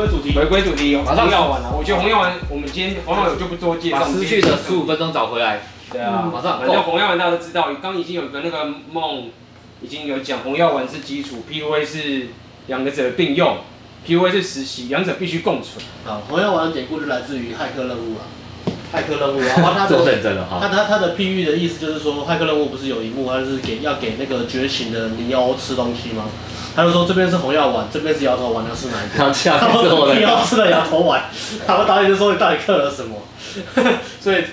归主题，回归主题，马上红药丸了。我觉得红药丸，我们今天红药丸我就不多介绍。把失去的十五分钟找回来。对啊，马上。反正红药丸大家都知道，刚已经有个那个梦，已经有讲红药丸是基础，PUA 是两个者并用，PUA 是实习，两者必须共存。好，红药丸的典故就来自于骇客任务啊，骇客任务，然 后他做的认真了哈。他他他的譬喻的意思就是说，骇客任务不是有一幕，他是给要给那个觉醒的尼欧吃东西吗？他就说这边是红药丸，这边是摇头丸，他是哪一个？然后下面是我的尼欧吃了摇头丸，然后导演就说你到底嗑了什么？所以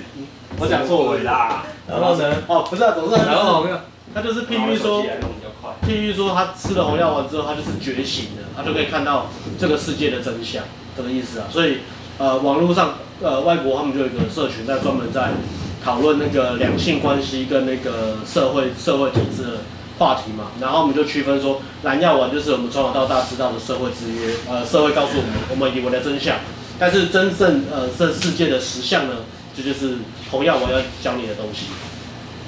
我讲错了啦。然后呢？哦，不是啊，总之他然后就是他就是譬喻说，譬喻说他吃了红药丸之后，他就是觉醒了，他就可以看到这个世界的真相，这个意思啊。所以呃，网络上呃，外国他们就有一个社群在专门在讨论那个两性关系跟那个社会社会体制的话题嘛。然后我们就区分说，蓝药丸就是我们从小到大知道的社会制约，呃，社会告诉我们我们以为的真相，但是真正呃这世界的实相呢，这就，就是红药丸要教你的东西。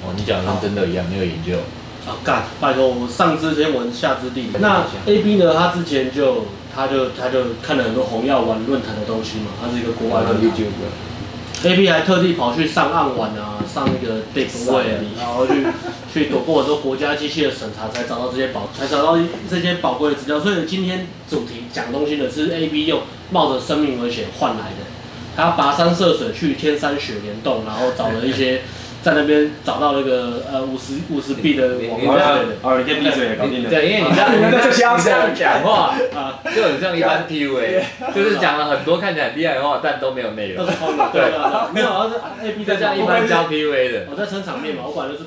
哦，你讲的跟真的一样，没有研究。啊，干！拜托，我上知天文下知地理。那 A B 呢？他之前就，他就，他就看了很多红药丸论坛的东西嘛。他是一个国外的 YouTuber。A B 还特地跑去上岸玩啊，上那个 Deep Web，然后去 去躲过很多国家机器的审查，才找到这些宝，才找到这些宝贵的资料。所以今天主题讲东西的是 A B 用冒着生命危险换来的。他跋山涉水去天山雪莲洞，然后找了一些。在那边找到那个呃五十五十币的网红，哦，你先闭嘴，搞定了。对，因为你这样 你这样讲话啊，就很像一般 PUA，就是讲了很多看起来很厉害的话，但都没有内容。对，没有，好像是 A B 在这样一般教 PUA 的。我在撑场面嘛，我管的 是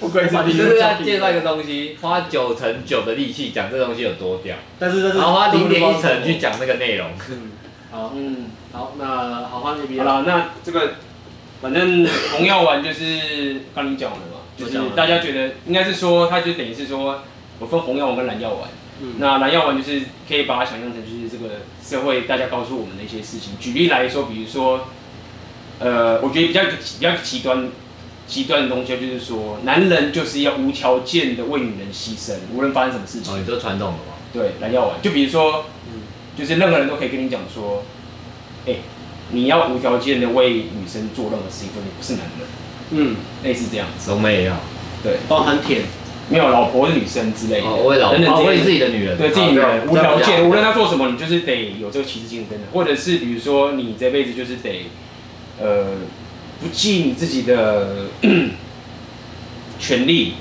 不归是你就是在介绍一个东西，花九成九的力气讲这东西有多屌，但是然后花零点一成去讲那个内容。嗯，好，嗯，好，那好换 A B 好了，那这个。反正红药丸就是刚你讲的嘛，就是大家觉得应该是说，它就等于是说，我分红药丸跟蓝药丸。嗯。那蓝药丸就是可以把它想象成就是这个社会大家告诉我们的一些事情。举例来说，比如说，呃，我觉得比较比较极端极端的东西就是说，男人就是要无条件的为女人牺牲，无论发生什么事情。哦，你这传统的嘛？对，蓝药丸。就比如说，嗯，就是任何人都可以跟你讲说，哎、欸。你要无条件的为女生做任何事情，说你不是男人，嗯，类似这样子。龙妹也要，对，包含舔，没有老婆是女生之类的，为老婆，为自己的女人，对自己女人无条件，无论她做什么，你就是得有这个骑士精神，或者是比如说你这辈子就是得，呃，不计你自己的 权利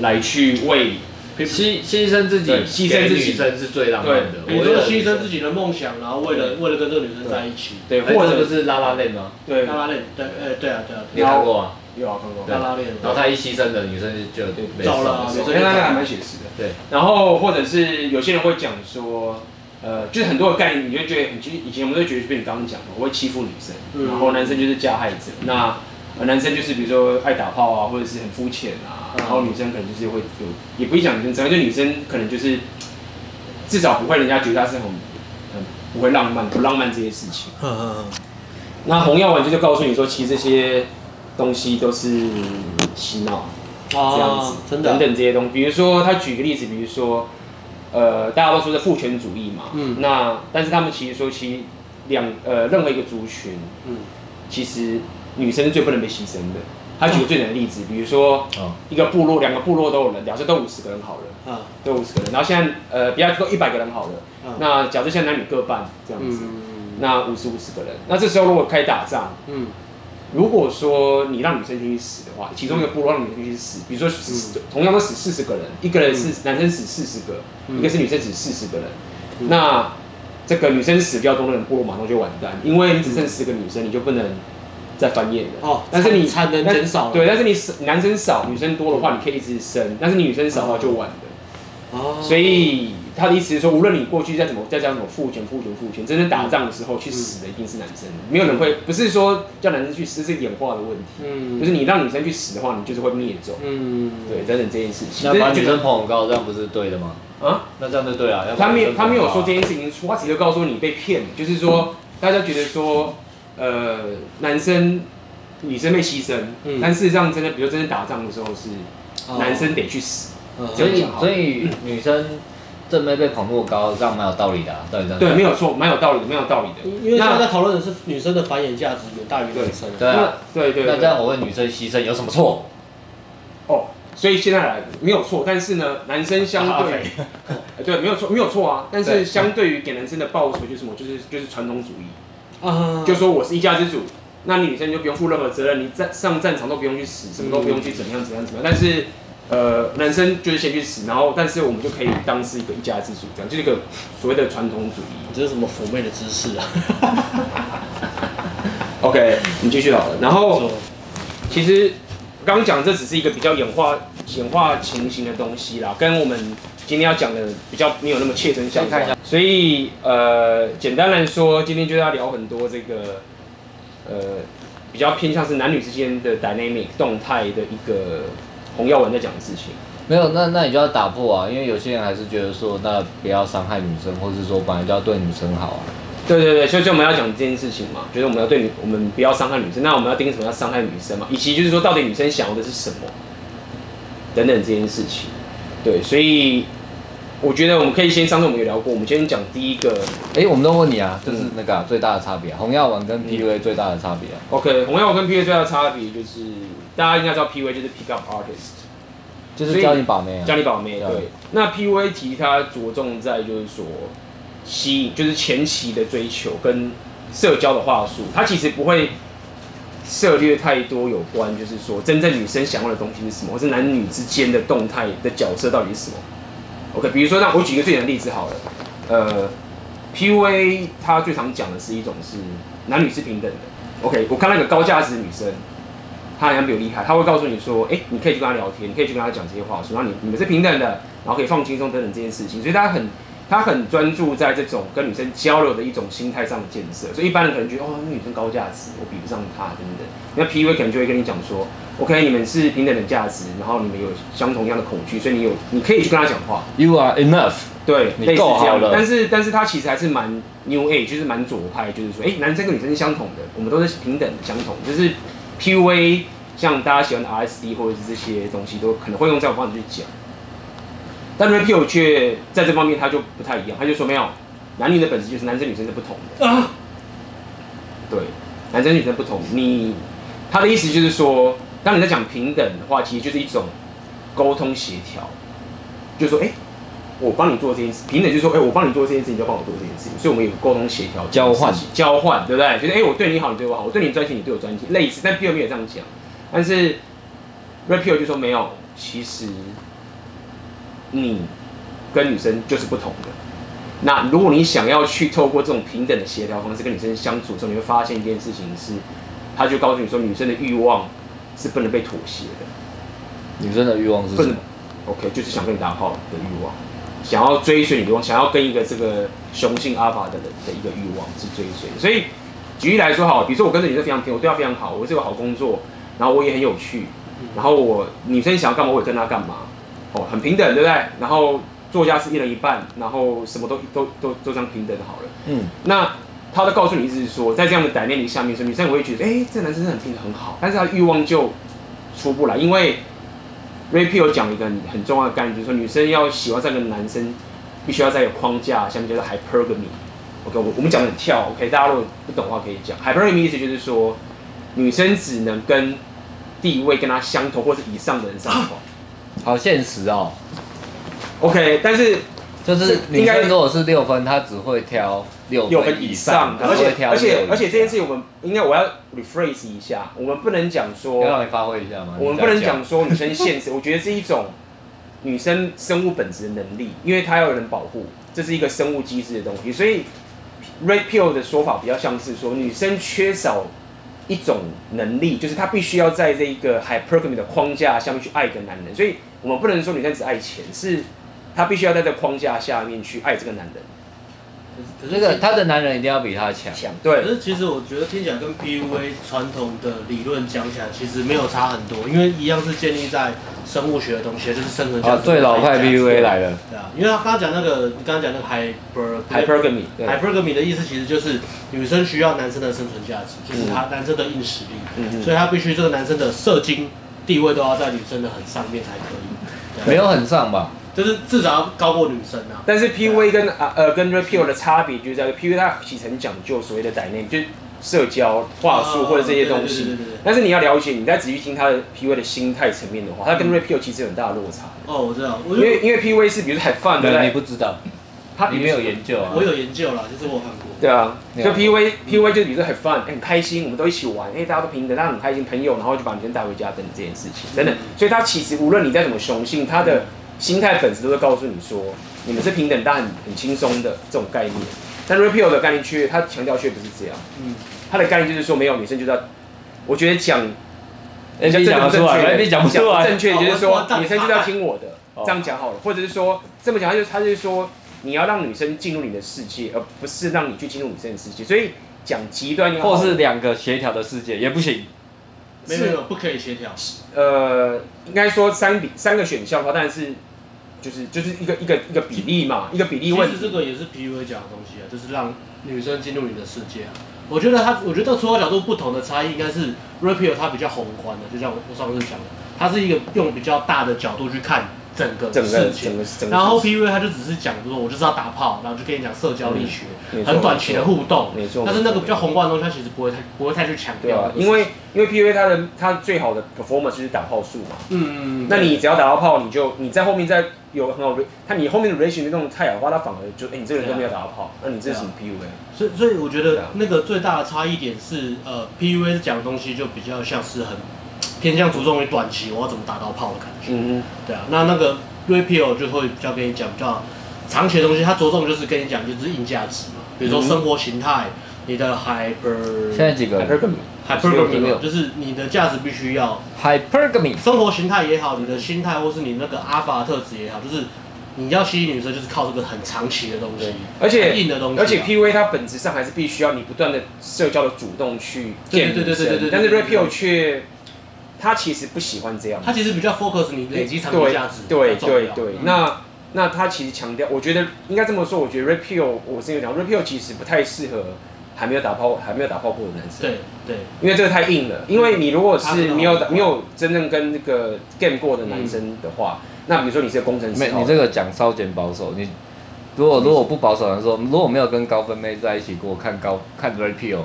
来去为。牺牺牲自己，牺牲自己女生是最浪漫的。比如说牺牲自己的梦想，然后为了为了跟这个女生在一起。对，或者是拉拉链吗？对，拉拉链。对，哎，对啊，对啊。你看过啊？有啊，看过。拉拉链。然后他一牺牲的女生就就走了。女生那个还蛮写实的。对。然后或者是有些人会讲说，呃，就是很多的概念，你就觉得，其实以前我们都觉得，就被你刚刚讲的，我会欺负女生，然后男生就是加害者。那男生就是比如说爱打炮啊，或者是很肤浅啊，然后女生可能就是会有，也不会讲女生，整个就女生可能就是至少不会人家觉得她是很很不会浪漫，不浪漫这些事情嗯嗯。那红药丸就是告诉你说，其实这些东西都是洗脑，这样子，等等这些东西。比如说他举个例子，比如说呃，大家都说的父权主义嘛，嗯，那但是他们其实说，其实两呃任何一个族群，嗯，其实。女生是最不能被牺牲的。他举个最简单的例子，比如说，一个部落，两个部落都有人，假设都五十个人好了，都五十个人。然后现在，呃，比较说一百个人好了，那假设现在男女各半这样子，那五十五十个人。那这时候如果开打仗，嗯，如果说你让女生进去死的话，其中一个部落让女生进去死，比如说死，同样都死四十个人，一个人是男生死四十个，一个是女生死四十个人，那这个女生死掉多的人，部落马上就完蛋，因为你只剩十个女生，你就不能。在繁衍的哦，但是你产能减少，对，但是你男生少，女生多的话，你可以一直生，但是你女生少的话就晚了。哦，所以他的意思是说，无论你过去再怎么再讲什么父权、父权、父权，真正打仗的时候去死的一定是男生，没有人会，不是说叫男生去死是演化的问题，嗯，就是你让女生去死的话，你就是会灭种，嗯，对，等等这件事情。那把女生捧很高，这样不是对的吗？啊，那这样就对啊。他没有，他没有说这件事情出，他只是告诉你被骗，就是说大家觉得说。呃，男生、女生被牺牲，嗯、但事实上，真的，比如真的打仗的时候，是男生得去死。哦、所以，所以女生正妹被捧那么高，这样蛮有道理的、啊，对对对，没有错，蛮有道理的，蛮有道理的。因为现在在讨论的是女生的繁衍价值远大于男生。对啊，对对，那这样我问女生牺牲有什么错？哦，所以现在来没有错，但是呢，男生相对，对，没有错，没有错啊。但是相对于给男生的报酬就是什么？就是就是传统主义啊，就说我是一家之主。那你女生就不用负任何责任，你在上战场都不用去死，什么都不用去怎么样怎么样怎么样。但是，呃，男生就是先去死，然后但是我们就可以当是一个一家之主，这样就是一个所谓的传统主义。这是什么妩媚的姿势啊？OK，你继续好了。然后，其实刚刚讲这只是一个比较演化演化情形的东西啦，跟我们今天要讲的比较没有那么切身相关。所以，呃，简单来说，今天就要聊很多这个。呃，比较偏向是男女之间的 dynamic 动态的一个洪耀文在讲的事情。没有，那那你就要打破啊，因为有些人还是觉得说，那不要伤害女生，或是说本来就要对女生好啊。对对对，所以就我们要讲这件事情嘛，就是我们要对女，我们不要伤害女生，那我们要定什么要伤害女生嘛，以及就是说到底女生想要的是什么，等等这件事情。对，所以。我觉得我们可以先，上次我们有聊过，我们先讲第一个。哎、欸，我们都问你啊，就是那个、啊、最大的差别、啊，红药丸跟 PUA 最大的差别啊。OK，红药丸跟 PUA 最大的差别就是，大家应该知道 PUA 就是 pick up artist，就是教你把妹、啊，教你把妹。对，那 PUA 其实它着重在就是说吸引，就是前期的追求跟社交的话术，它其实不会涉猎太多有关，就是说真正女生想要的东西是什么，或是男女之间的动态的角色到底是什么。OK，比如说，那我举一个最简单的例子好了，呃，PUA 它最常讲的是一种是男女是平等的。OK，我看那个高价值的女生，她好像比我厉害，她会告诉你说，哎、你可以去跟她聊天，你可以去跟她讲这些话，说，那你你们是平等的，然后可以放轻松等等这件事情，所以她很她很专注在这种跟女生交流的一种心态上的建设，所以一般人可能觉得，哦，那女生高价值，我比不上她等等。那 PUA 可能就会跟你讲说。OK，你们是平等的价值，然后你们有相同样的恐惧，所以你有你可以去跟他讲话。You are enough。对，你够好了。但是，但是他其实还是蛮 New Age，就是蛮左派，就是说，哎、欸，男生跟女生是相同的，我们都是平等的、相同。就是 PUA，像大家喜欢的 RSD 或者是这些东西，都可能会用这种方式去讲。但 Rapio 却在这方面他就不太一样，他就说没有，男女的本质就是男生女生是不同的。啊。对，男生女生不同。你他的意思就是说。当你在讲平等的话，其实就是一种沟通协调，就是说，哎、欸，我帮你做这件事，平等就是说，哎、欸，我帮你做这件事情，你就帮我做这件事情，所以我们有沟通协调、交换、交换，对不对？就是，哎、欸，我对你好，你对我好，我对你专情，你对我专情，类似。但 Pio 没有这样讲，但是 Rapio 就说没有，其实你跟女生就是不同的。那如果你想要去透过这种平等的协调方式跟女生相处的时候，你会发现一件事情是，他就告诉你说，女生的欲望。是不能被妥协的。女生的欲望是什么？OK，就是想跟你打炮的欲望，想要追随你的欲望，想要跟一个这个雄性阿法的人的一个欲望是追随。所以举例来说，好，比如说我跟这女生非常平，我对她非常好，我是有好工作，然后我也很有趣，然后我女生想要干嘛，我也跟她干嘛，哦，很平等，对不对？然后作家是一人一半，然后什么都都都都这样平等好了。嗯，那。他都告诉你，意思是说，在这样的歹念里下面，说女生我会觉得，哎、欸，这男生是很听得很好，但是他的欲望就出不来，因为 Rapio 讲一个很重要的概念，就是说女生要喜欢这个男生，必须要在有框架下面叫做 hypergamy。OK，我我们讲的很跳，OK，大家如果不懂的话可以讲 hypergamy 意思就是说，女生只能跟地位跟她相同或是以上的人上床，好现实哦。OK，但是。就是女生如果是六分，她只会挑六分以上，而且而且而且这件事情我们应该我要 rephrase 一下，我们不能讲说，让你发挥一下吗？我们不能讲说女生现实，我觉得是一种女生生物本质的能力，因为她要有人保护，这是一个生物机制的东西，所以 Rapio 的说法比较像是说女生缺少一种能力，就是她必须要在这一个 hypergamy 的框架下面去爱一个男人，所以我们不能说女生只爱钱是。她必须要在这框架下面去爱这个男人，可是这个他的男人一定要比他强。强对。可是其实我觉得听起来跟 PUA 传统的理论讲起来，其实没有差很多，因为一样是建立在生物学的东西，就是生存。啊，最老派 PUA 来了。对啊，因为他刚刚讲那个，你刚刚讲那个 hyper hypergamy，hypergamy 的意思其实就是女生需要男生的生存价值，就是他男生的硬实力，嗯、所以他必须这个男生的射精地位都要在女生的很上面才可以。没有很上吧？就是至少要高过女生啊。但是 PUA 跟啊呃跟 Repeal 的差别就是在于 PUA 它其实很讲究所谓的 dynamic，就是社交话术或者这些东西。但是你要了解，你再仔细听他的 PUA 的心态层面的话，他跟 Repeal 其实有很大的落差。哦，我知道，因为因为 PUA 是比如说很 fun 的，你不知道，他你没有研究啊？我有研究啦，就是我看过。对啊，就 PUA PUA 就比如说很 fun，很开心，我们都一起玩，哎，大家都平等，大家很开心，朋友，然后就把女生带回家等这件事情，等等。所以他其实无论你再怎么雄性，他的心态粉丝都会告诉你说，你们是平等但很很轻松的这种概念。但 repeal 的概念却他强调却不是这样，嗯，他的概念就是说没有女生就要，我觉得讲，人家讲不出来，你讲不出来，正确就是说女生就要听我的，这样讲好了，或者是说这么讲，他就他就是说。你要让女生进入你的世界，而不是让你去进入女生的世界。所以讲极端，或是两个协调的世界也不行。没有，没有，不可以协调。呃，应该说三比三个选项的话，但是就是就是一个一个一个比例嘛，一个比例问题。其实这个也是 PUA 讲的东西啊，就是让女生进入你的世界啊。我觉得他，我觉得出发角度不同的差异，应该是 Rapio 他比较宏观的，就像我上次讲的，它是一个用比较大的角度去看。整个事情，然后 PUA 他就只是讲说，我就是要打炮，然后就跟你讲社交力学，很短期的互动。但是那个比较宏观的东西，他其实不会太不会太去强调。因为因为 PUA 它的它最好的 performance 就是打炮数嘛。嗯嗯。那你只要打到炮，你就你在后面再有很好的，他你后面的 relation 那种太阳花，他反而就哎，你这个人都没有打到炮，那你这是什么 PUA？所以所以我觉得那个最大的差异点是，呃，PUA 讲的东西就比较像是很。偏向注重于短期，我要怎么打到炮的感觉。嗯嗯，对啊，那那个 Rapio 就会比较跟你讲比较长期的东西，它着重就是跟你讲就是硬价值嘛，比如说生活形态，你的 hyper 现在几个？Hypergamy，hypergamy 就是你的价值必须要 hypergamy 生活形态也好，你的心态或是你那个 alpha 特质也好，就是你要吸引女生，就是靠这个很长期的东西，而且硬的东西，而且 PUA 它本质上还是必须要你不断的社交的主动去见女生，但是 Rapio 却。他其实不喜欢这样，他其实比较 focus 你累积长期价值。对对对，那那他其实强调，我觉得应该这么说，我觉得 repeal 我是有讲 repeal 其实不太适合还没有打泡还没有打炮过的男生。对对，因为这个太硬了。因为你如果是没有没有真正跟那个 game 过的男生的话，那比如说你是个工程师，没你这个讲稍显保守。你如果如果不保守来说，如果没有跟高分妹在一起过，看高看 Rapio。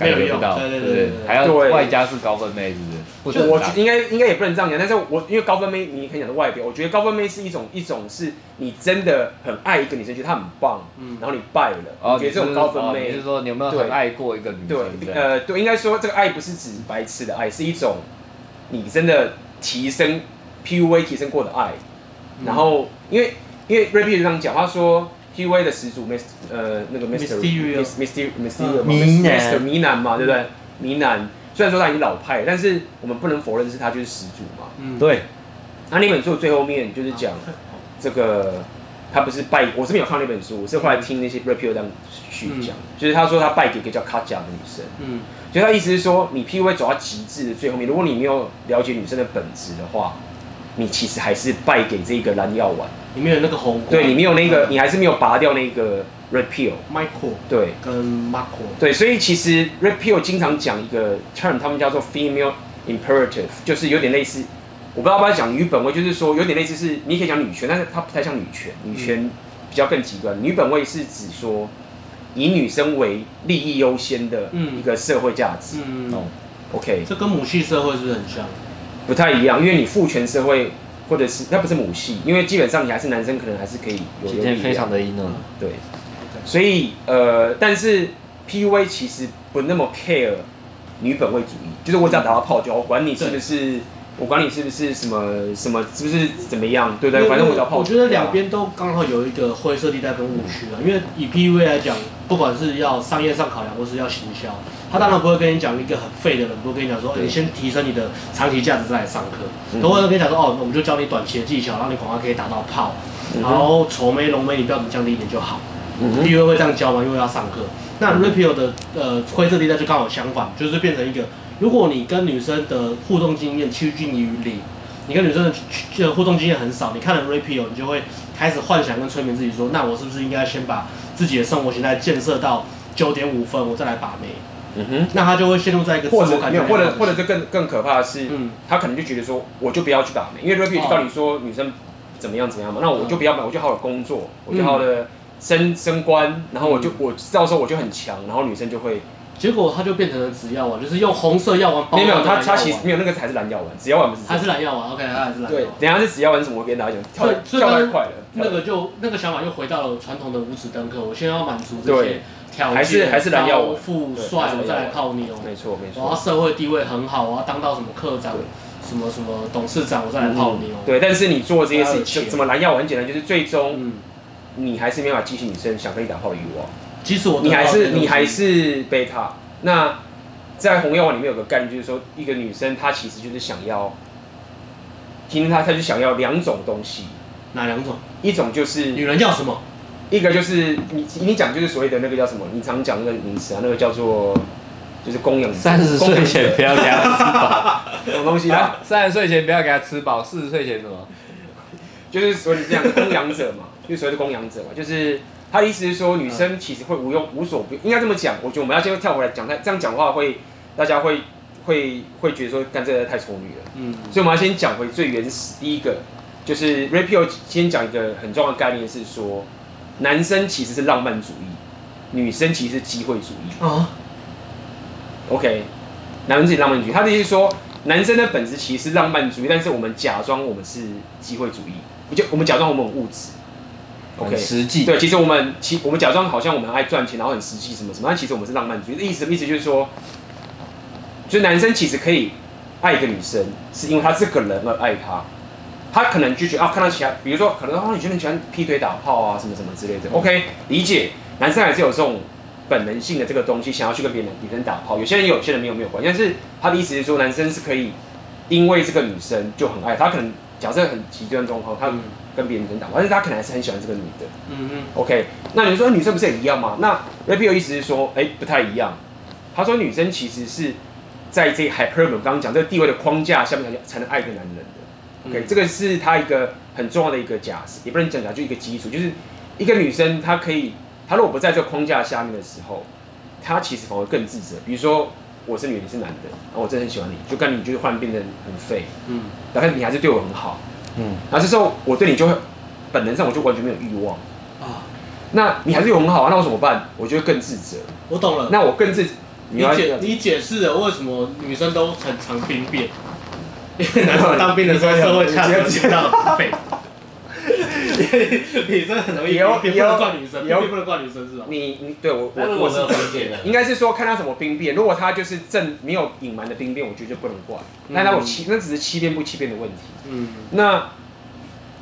感觉不到，对对对，还要外加是高分妹，是不是？就我应该应该也不能这样讲，但是我因为高分妹，你可以讲的外表，我觉得高分妹是一种一种是你真的很爱一个女生，觉得她很棒，嗯，然后你败了，我觉得这种高分妹，就是说你有没有很爱过一个女生？对，呃，对，应该说这个爱不是指白痴的爱，是一种你真的提升 PUA 提升过的爱，然后因为因为 Rapio 这样讲，他说。PUA 的始祖，Mr. 呃，那个 Mr.，Mr.，Mr. 迷男嘛，对不对？迷男虽然说他已经老派，但是我们不能否认是他就是始祖嘛。嗯，对。那那本书最后面就是讲这个，他不是拜，我是没有看那本书，我是后来听那些 Rapio 这样去讲，就是他说他拜给一个叫卡贾的女生。嗯，所以他意思是说，你 PUA 走到极致的最后面，如果你没有了解女生的本质的话，你其实还是败给这个蓝药丸。你没有那个红，对，你没有那个，你还是没有拔掉那个 repeal。Michael 对，跟 Marco，对，所以其实 repeal 经常讲一个 term，他们叫做 female imperative，就是有点类似，我不知道要不要讲女本位，就是说有点类似是，你可以讲女权，但是它不太像女权，女权比较更极端，女本位是指说以女生为利益优先的一个社会价值，嗯，哦，OK，这跟母系社会是不是很像？不太一样，因为你父权社会。或者是那不是母系，因为基本上你还是男生，可能还是可以有有力非常的。对，所以呃，但是 PUA 其实不那么 care 女本位主义，就是我只要打到炮就好，我管你是不是，我管你是不是什么什么，是不是怎么样，对不对？反正我只要炮。我觉得两边都刚好有一个灰色地带跟误区啊，因为以 PUA 来讲，不管是要商业上考量，或是要行销。他当然不会跟你讲一个很废的人，不会跟你讲说，你先提升你的长期价值再来上课。都会跟你讲说，哦，我们就教你短期的技巧，让你广告可以打到炮，然后丑眉浓眉你标准降低一点就好。PUA 会这样教吗？因为要上课。那 r e p i o 的呃灰色地带就刚好相反，就是变成一个，如果你跟女生的互动经验趋近于零，你跟女生的互动经验很少，你看了 Rapio，你就会开始幻想跟催眠自己说，那我是不是应该先把自己的生活形态建设到九点五分，我再来把妹。嗯哼，那他就会陷入在一个或者没有，或者或者这更更可怕的是，嗯，他可能就觉得说，我就不要去把妹，因为 Rapio 就告诉你说，女生怎么样怎么样嘛，那我就不要买，我就好好工作，我就好好的升升官，然后我就我到时候我就很强，然后女生就会。结果它就变成了紫药丸，就是用红色药丸包。没有没有，它它其实没有那个才是蓝药丸，紫药丸不是。还是蓝药丸，OK，它还是蓝。对，等下是紫药丸，什么我跟大家讲，跳跳太快了。那个就那个想法又回到了传统的五指登科，我先要满足这些条件，还是还是蓝药丸，富帅，我再来泡妞。没错没错。我要社会地位很好，我要当到什么科长，什么什么董事长，我再来泡妞。对，但是你做这些事情，怎么蓝药丸很简单，就是最终，你还是没办法激起女生想跟你打炮的欲望。其实我，你还是你还是贝塔那。在红药丸里面有个概念，就是说一个女生她其实就是想要，今天她她就想要两种东西，哪两种？一种就是女人要什么？一个就是你你讲就是所谓的那个叫什么？你常讲那个名词啊，那个叫做就是供养。三十岁前不要给他吃饱，什么东西啊？三十岁前不要给他吃饱，四十岁前什么？就是所以这样供养者嘛，就是所谓的供养者嘛，就是。他的意思是说，女生其实会无用无所不，应该这么讲。我觉得我们要先跳回来讲，他这样讲话会，大家会会会觉得说，干这个太丑女了。嗯。所以我们要先讲回最原始，第一个就是 Rapio 先讲一个很重要的概念是说，男生其实是浪漫主义，女生其实是机会主义。啊。OK，男生是浪漫主义，他的意思是说，男生的本质其实是浪漫主义，但是我们假装我们是机会主义，就我们假装我们很物质。OK，实际对，其实我们其我们假装好像我们很爱赚钱，然后很实际什么什么，但其实我们是浪漫主义。意思意思就是说，就男生其实可以爱一个女生，是因为他这个人而爱她。他可能就觉得啊，看到其他，比如说可能啊，女生很喜欢劈腿打炮啊，什么什么之类的。OK，理解，男生还是有这种本能性的这个东西，想要去跟别人女生打炮。有些人有，有些人没有没有关系。但是他的意思是说，男生是可以因为这个女生就很爱他，可能假设很极端状况，他。嗯跟别人争打，但是他可能还是很喜欢这个女的。嗯嗯。OK，那你说女生不是也一样吗？那 Rapio 意思是说，哎、欸，不太一样。他说女生其实是在这 hypergamy 刚刚讲这个地位的框架下面才才能爱一个男人的。OK，、嗯、这个是他一个很重要的一个假设，也不能讲假，就一个基础，就是一个女生她可以，她如果不在这个框架下面的时候，她其实反而更自责。比如说我是女的，你是男的，然后我真的很喜欢你，就跟你就是忽然变成很废。嗯。但是你还是对我很好。嗯，那这时候我对你就会本能上我就完全没有欲望啊。那你还是有很好啊，那我怎么办？我就会更自责。我懂了。那我更自，你解你解释了为什么女生都很常兵变，因为男生当兵的时候社会掐都知道废。女生很容易，也不能怪女生，也不能怪女生是吧？你你对我我我是理解的，应该是说看他什么兵变。如果他就是正没有隐瞒的兵变，我觉得就不能怪。那那我欺，那只是欺骗不欺骗的问题。嗯，那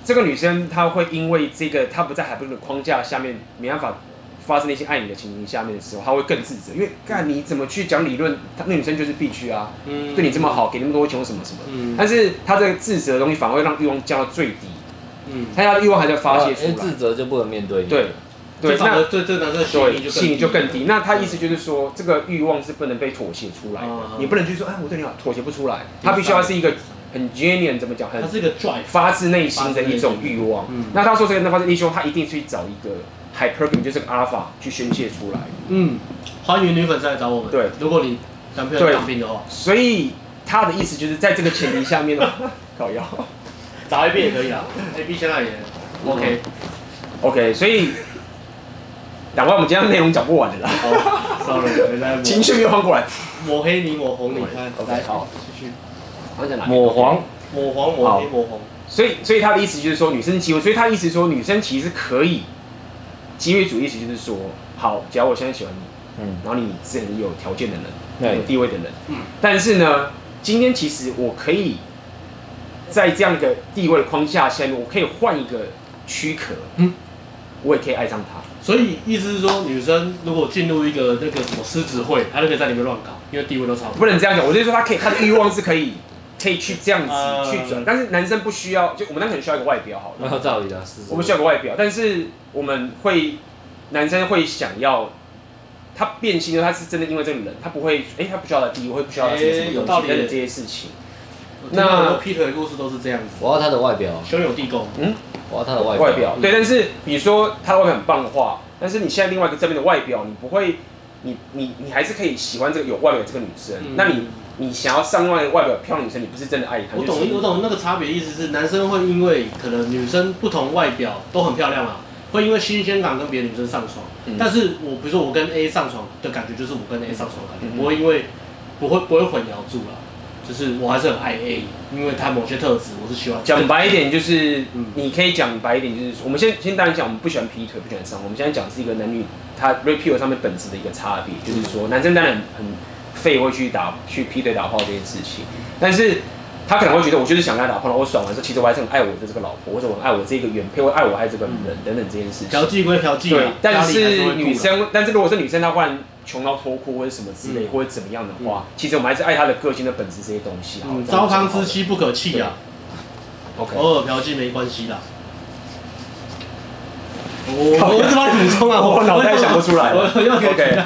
这个女生她会因为这个她不在海布的框架下面，没办法发生那些爱你的情形下面的时候，她会更自责，因为干你怎么去讲理论？她那女生就是必须啊，嗯，对你这么好，给那么多钱什么什么，嗯，但是她这个自责的东西反而会让欲望降到最低。嗯，他要欲望还在发泄出来，自责就不能面对。对，对，那对这男生的心理就更低。那他意思就是说，这个欲望是不能被妥协出来的，你不能去说，哎，我对你好，妥协不出来。他必须要是一个很 genuine，怎么讲？很，他是一个 drive，发自内心的一种欲望。那他说这个那发自内心，他一定去找一个 hypergamy，就是个 alpha 去宣泄出来。嗯，欢迎女粉丝来找我们。对，如果你男朋友当兵的话。所以他的意思就是在这个前提下面呢，搞药。找 A B 也可以啊，A B 现在也 OK，OK，、okay. okay, 所以两位我们今天内容讲不完的啦。好，Sorry，情绪又换过来，抹黑你，抹红你，看，OK，好，继续。抹黄，抹黄，抹黑，抹红。所以，所以他的意思就是说，女生机会，所以他的意思是说，女生其实可以，机会主义意思就是说，好，假如我现在喜欢你，嗯，然后你是很有条件的人，对。有地位的人，嗯，但是呢，今天其实我可以。在这样一个地位的框架下面，我可以换一个躯壳，嗯，我也可以爱上他。所以意思是说，女生如果进入一个那个什么狮子会，她就可以在里面乱搞，因为地位都差不多。不能这样讲，我就是说，她可以，她的欲望是可以，可以去这样子 去转。但是男生不需要，就我们男生可能需要一个外表，好了。那道理的，是。我们需要一个外表，但是我们会，男生会想要，他变心了，他是真的因为这个人，他不会，哎、欸，他不需要他地位，会不需要他什么什么东西等等这些事情。那劈腿的故事都是这样子。我要他的外表，兄友弟恭。嗯，我要他的外外表。对，但是比如说他的外表很棒的话，但是你现在另外一个正面的外表，你不会，你你你还是可以喜欢这个有外表这个女生。那你你想要上外外表漂亮女生，你不是真的爱她。我懂，我懂那个差别意思是，男生会因为可能女生不同外表都很漂亮啊，会因为新鲜感跟别的女生上床。嗯、但是我比如说我跟 A 上床的感觉，就是我跟 A 上床的感觉，不会因为不会不会混淆住了。就是我还是很爱 A，因为他某些特质我是喜欢。讲白一点就是，你可以讲白一点就是，我们先先当然讲，我们不喜欢劈腿，不喜欢上。我们现在讲是一个男女他 repeal 上面本质的一个差别，就是说男生当然很废会去打去劈腿打炮这件事情，但是他可能会觉得我就是想跟他打炮，我爽完之后，其实我还是很爱我的这个老婆，或者我很爱我这个原配，我爱我爱这个人等等这件事情。嫖妓归调剂，对，但是女生，但是如果是女生，她换。穷到脱裤或者什么之类，嗯、或者怎么样的话，嗯、其实我们还是爱他的个性的本质这些东西。嗯，糟糠之妻不可弃啊。OK，偶尔嫖妓没关系的。我我是帮你补充啊，我脑袋想不出来。我 用 OK，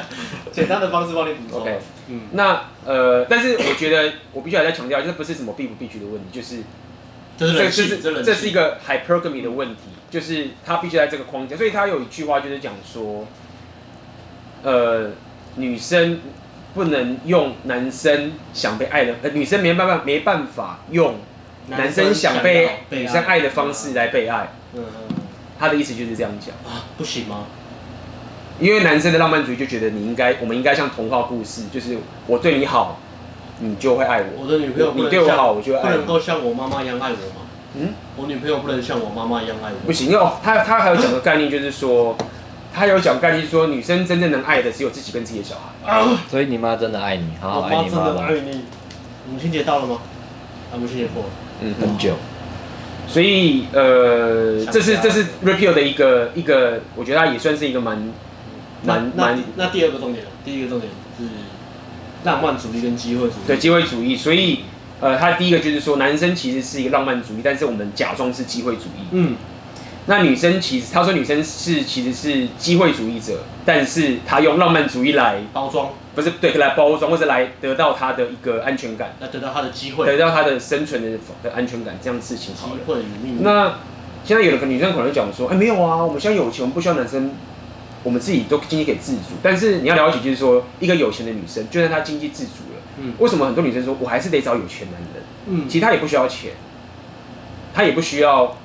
简单的方式帮你补充。OK，嗯，那呃，但是我觉得我必须还在强调，这不是什么必不必须的问题，就是这是这这是一个 hypergamy 的问题，就是他必须在这个框架。所以他有一句话就是讲说，呃。女生不能用男生想被爱的，呃，女生没办法没办法用男生想被女生爱的方式来被爱。嗯嗯。他的意思就是这样讲。啊，不行吗？因为男生的浪漫主义就觉得你应该，我们应该像童话故事，就是我对你好，你就会爱我。我的女朋友你对我好，我就爱。不能够像我妈妈一样爱我吗？嗯。我女朋友不能像我妈妈一样爱我。不行，因为他他还有讲个概念，就是说。他有讲概念说，女生真正能爱的只有自己跟自己的小孩。啊，所以你妈真的爱你，好好爱你妈。我妈真的爱你。母亲节到了吗？啊，母亲节过了。嗯，很久。所以呃，这是这是 rapeo 的一个一个，我觉得它也算是一个蛮蛮蛮。那第二个重点，第一个重点是浪漫主义跟机会主义。对，机会主义。所以呃，他第一个就是说，男生其实是一个浪漫主义，但是我们假装是机会主义。嗯。那女生其实，她说女生是其实是机会主义者，但是她用浪漫主义来包装，不是对，来包装或者来得到她的一个安全感，来得到她的机会，得到她的生存的的安全感，这样的事情好。机会与命运。那现在有的女生可能讲说，哎、欸，没有啊，我们现在有钱，我们不需要男生，我们自己都经济可以自主。但是你要了解，就是说，一个有钱的女生，就算她经济自主了，嗯，为什么很多女生说我还是得找有钱男人？嗯，其实她也不需要钱，她也不需要。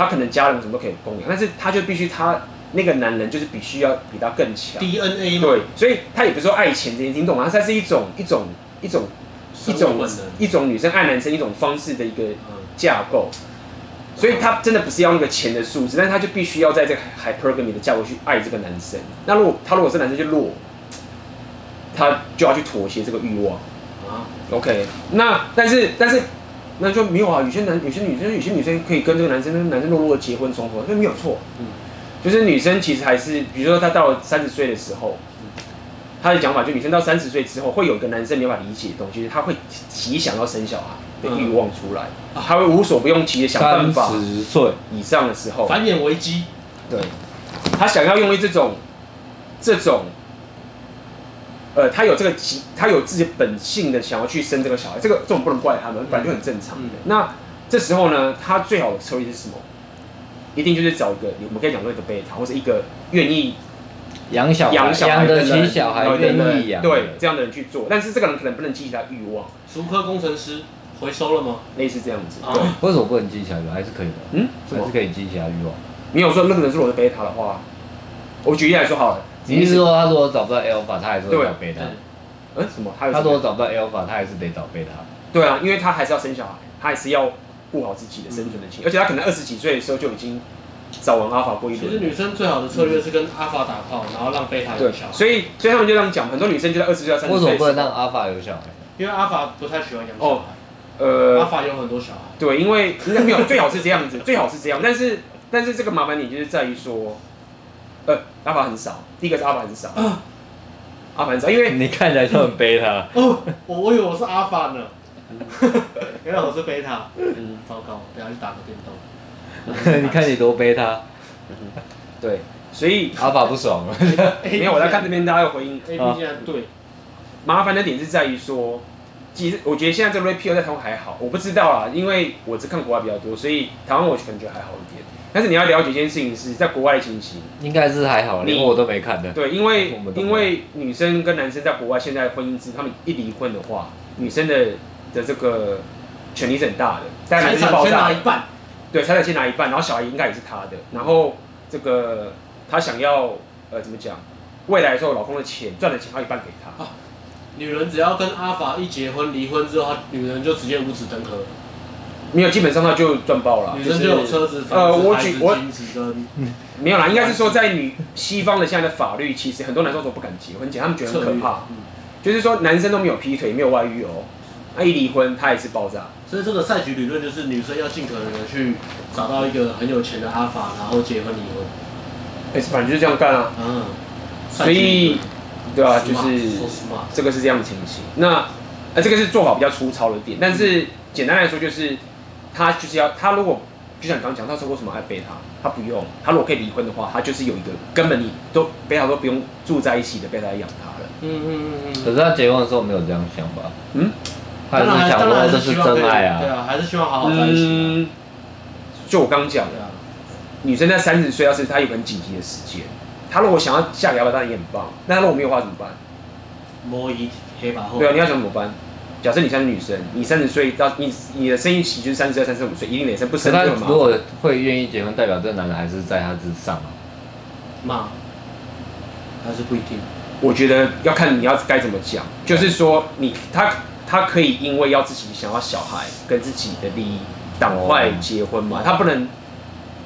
他可能家人什么都可以供养，但是他就必须他那个男人就是必须要比他更强。DNA 对，所以他也不是说爱钱这些，你懂吗？它是一种一种一种一种一种女生爱男生一种方式的一个架构。所以他真的不是要那个钱的数字，但是他就必须要在这个 hypergamy 的架构去爱这个男生。那如果他如果是男生就弱，他就要去妥协这个欲望啊。OK，那但是但是。那就没有啊，有些男、有些女生、有些女生可以跟这个男生、那个男生落落结婚生活，那没有错。嗯，就是女生其实还是，比如说她到了三十岁的时候，她的讲法就女生到三十岁之后会有一个男生没法理解的东西，是她会极想要生小孩的欲望出来，她会无所不用其极的想办法。三十岁以上的时候，繁衍危机，对，她想要用这种这种。呃，他有这个机，他有自己本性的想要去生这个小孩，这个这种不能怪他们，本来就很正常的。那这时候呢，他最好的策略是什么？一定就是找一个，我们可以讲说一个贝塔，或者一个愿意养小养小孩的人，养得起小孩愿意养，对这样的人去做。但是这个人可能不能激起他欲望。熟科工程师回收了吗？类似这样子。对，为什么不能激起来？还是可以的。嗯，还是可以激起他欲望。你有说那个人是我的贝塔的话，我举例来说好了。你是说他如果找不到 alpha，他还是会找贝塔？嗯，什么？他如果找不到 alpha，他还是得找贝塔。对啊，因为他还是要生小孩，他还是要顾好自己的生存的情，而且他可能二十几岁的时候就已经找完 alpha 过一轮。其实女生最好的策略是跟 alpha 打炮，然后让贝塔有小孩。所以，所以他们就这样讲，很多女生就在二十岁、三十岁。为什么不能让 alpha 有小孩？因为 alpha 不太喜欢养小孩。呃，alpha 有很多小孩。对，因为没有，最好是这样子，最好是这样。但是，但是这个麻烦点就是在于说。呃，阿法很少。第一个是阿法很少，阿法很少，因为你看起来就很贝塔。哦，我我以为我是阿法呢，原来我是贝塔。嗯，糟糕，等下去打个电动。你看你多贝塔。对，所以阿法不爽了。没有，我在看这边大家有回应。A B 现在对，麻烦的点是在于说，其实我觉得现在这个 rapeo 在台湾还好，我不知道啊，因为我只看国外比较多，所以台湾我感觉还好一点。但是你要了解一件事情是，在国外的情形，应该是还好，连我都没看的。对，因为因为女生跟男生在国外现在婚姻制，他们一离婚的话，女生的的这个权利是很大的，但男生是先拿一半，对，财产先拿一半，然后小孩应该也是他的，然后这个他想要呃怎么讲，未来的时候老公的钱赚的钱他一半给他。啊，女人只要跟阿法一结婚离婚之后，女人就直接五子登科。没有，基本上他就赚爆了。女生就有车子、呃，我举我没有啦，应该是说在女西方的现在的法律，其实很多男生都不敢结婚，他们觉得很可怕。嗯、就是说男生都没有劈腿，没有外遇哦，那一离婚他也是爆炸。所以这个赛局理论就是女生要尽可能的去找到一个很有钱的阿法，然后结婚离婚。哎，反正就是这样干啊。嗯。所以，对啊，就是这个是这样的情形。那呃，这个是做法比较粗糙的点，但是简单来说就是。他就是要他如果就像你刚刚讲，他说为什么爱贝塔？他不用，他如果可以离婚的话，他就是有一个根本你都贝塔都不用住在一起的贝塔养他了。嗯嗯嗯嗯。可是他结婚的时候没有这样想吧？嗯，他还是想说这是真爱啊。对啊，还是希望好好在一起。嗯，就我刚刚讲的，女生在三十岁，要是她有很紧急的时间，她如果想要嫁给他，当然也很棒。那如果没有话怎么办？摸一黑把后。对啊，你要想怎么办？假设你现在是女生，你三十岁到你你的生育期就是三十二、三十五岁，一定得生，不生就。如果会愿意结婚，代表这个男人还是在他之上啊？嘛，还是不一定。我觉得要看你要该怎么讲，就是说你他他可以因为要自己想要小孩跟自己的利益，挡坏结婚嘛，他不能。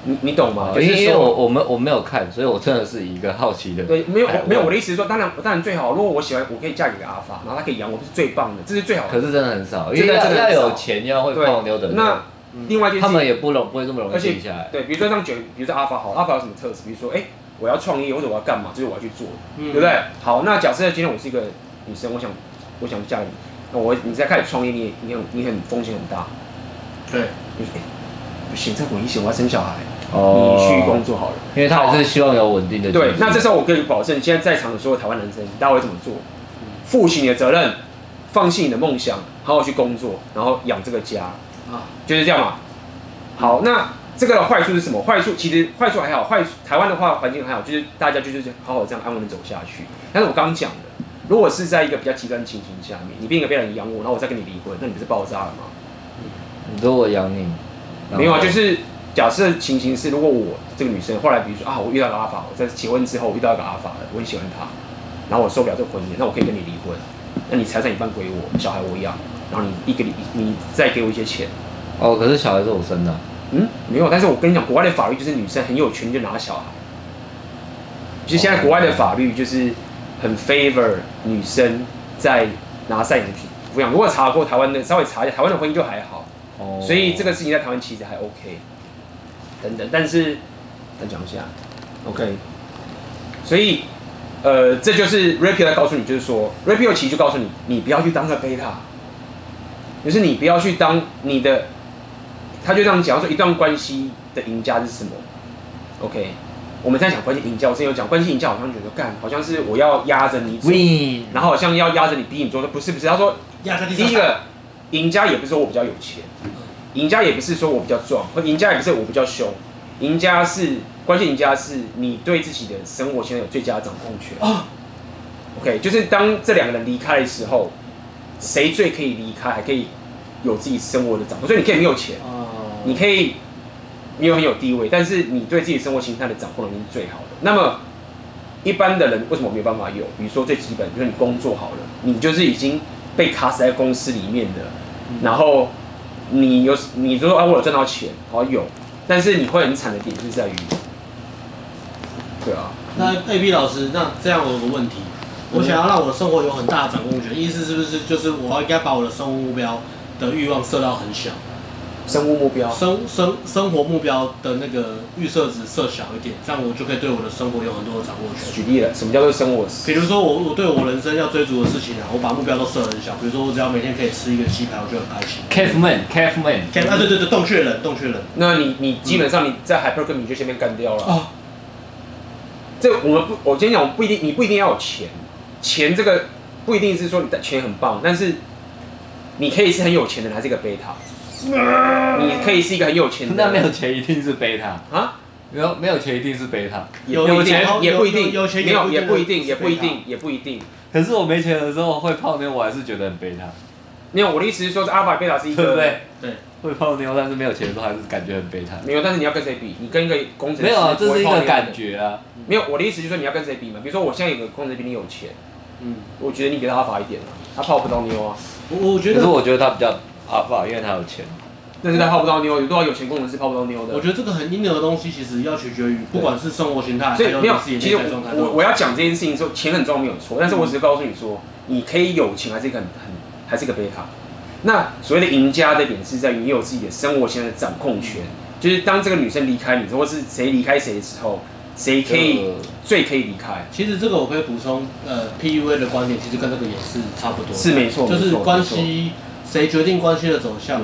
你你懂吗？因为我我们我没有看，所以我真的是一个好奇的。对，没有没有，我的意思是说，当然当然最好，如果我喜欢，我可以嫁给个阿法，然后他可以养我，是最棒的，这是最好的。可是真的很少，因为要要有钱，要会泡妞的。那另外一件事，他们也不容不会这么容易定下来。对，比如说像卷，比如说阿法好，阿法有什么特质？比如说，哎，我要创业或者我要干嘛，就是我要去做，对不对？好，那假设今天我是一个女生，我想我想嫁给你，那我你在开始创业，你你很你很风险很大，对，不行，这危险，我要生小孩。你去工作好了，因为他还是希望有稳定的。对，那这时候我可以保证，现在在场的所有台湾男生，大家会怎么做？负起你的责任，放弃你的梦想，好好去工作，然后养这个家啊，就是这样嘛。好，那这个的坏处是什么？坏处其实坏处还好，坏台湾的话环境还好，就是大家就是好好这样安稳的走下去。但是我刚刚讲的，如果是在一个比较极端的情形下面，你变一个被人养我，然后我再跟你离婚，那你不是爆炸了吗？你说我养你，没有啊，就是。假设情形是，如果我这个女生后来，比如说啊，我遇到个阿法，我在结婚之后我遇到一个阿法的，我很喜欢他，然后我受不了这个婚姻，那我可以跟你离婚，那你财产一半归我，小孩我养，然后你一个你你再给我一些钱。哦，可是小孩是我生的。嗯，没有，但是我跟你讲，国外的法律就是女生很有权就拿小孩，其实现在国外的法律就是很 favor 女生在拿赡养抚养。如果查过台湾的，稍微查一下，台湾的婚姻就还好。哦。所以这个事情在台湾其实还 OK。等等，但是再讲一下，OK，所以呃，这就是 Rapio 在告诉你，就是说 Rapio 其实就告诉你，你不要去当个贝塔，就是你不要去当你的，他就这样讲说，一段关系的赢家是什么？OK，我们在讲关系赢家，我之前有讲关系赢家，好像觉得干，好像是我要压着你走，Win. 然后好像要压着你逼你做，不是不是，他说，第一个赢家也不是说我比较有钱。赢家也不是说我比较壮，或赢家也不是我比较凶，赢家是关键，赢家是你对自己的生活现在有最佳掌控权。啊，OK，就是当这两个人离开的时候，谁最可以离开，还可以有自己生活的掌控。所以你可以没有钱，你可以没有很有地位，但是你对自己生活形态的掌控能力是最好的。那么一般的人为什么没有办法有？比如说最基本，就是你工作好了，你就是已经被卡死在公司里面的，然后。你有，你说啊，我有赚到钱，好有，但是你会很惨的点是在于，对啊。那 A B 老师，那这样我有个问题，我想要让我的生活有很大的掌控权，意思是不是就是我应该把我的生活目标的欲望设到很小？生物目标，生生生活目标的那个预设值设小一点，这样我就可以对我的生活有很多的掌握权。举例了，什么叫做生活？比如说我我对我人生要追逐的事情啊，我把目标都设很小。比如说我只要每天可以吃一个鸡排，我就很开心。Caveman，Caveman，啊对对对，洞穴人，洞穴人。那你你基本上你在 Hypergamy 就先被干掉了。啊。这我们不，我今天讲不一定，你不一定要有钱，钱这个不一定是说你的钱很棒，但是你可以是很有钱的，还是一个贝塔。你可以是一个很有钱的，那没有钱一定是贝塔啊？没有没有钱一定是贝塔，有钱也不一定，有钱没有也不一定，也不一定，也不一定。可是我没钱的时候会泡妞，我还是觉得很贝塔。没有，我的意思是说，这阿尔法贝塔是一个，对不对？对，会泡妞，但是没有钱的时候还是感觉很悲惨。没有，但是你要跟谁比？你跟一个工程师，没有啊，这是一个感觉啊。没有，我的意思就是说你要跟谁比嘛？比如说我现在有个工程师比你有钱，嗯，我觉得你比他阿法一点啊，他泡不到妞啊。我我觉得，可是我觉得他比较阿尔法，因为他有钱。但是他泡不到妞，有多少有钱工人是泡不到妞的？我觉得这个很婴儿的东西，其实要取决于不管是生活形态，所以没有。其实我我我要讲这件事情的时候，钱很重要没有错，但是我只是告诉你说，你可以有钱，还是一个很很还是一个贝塔。那所谓的赢家的点是在于你有自己的生活现在的掌控权，就是当这个女生离开你，或是谁离开谁的时候，谁可以最可以离开。其实这个我可以补充，呃，PUA 的观点其实跟这个也是差不多，是没错，就是关系谁决定关系的走向，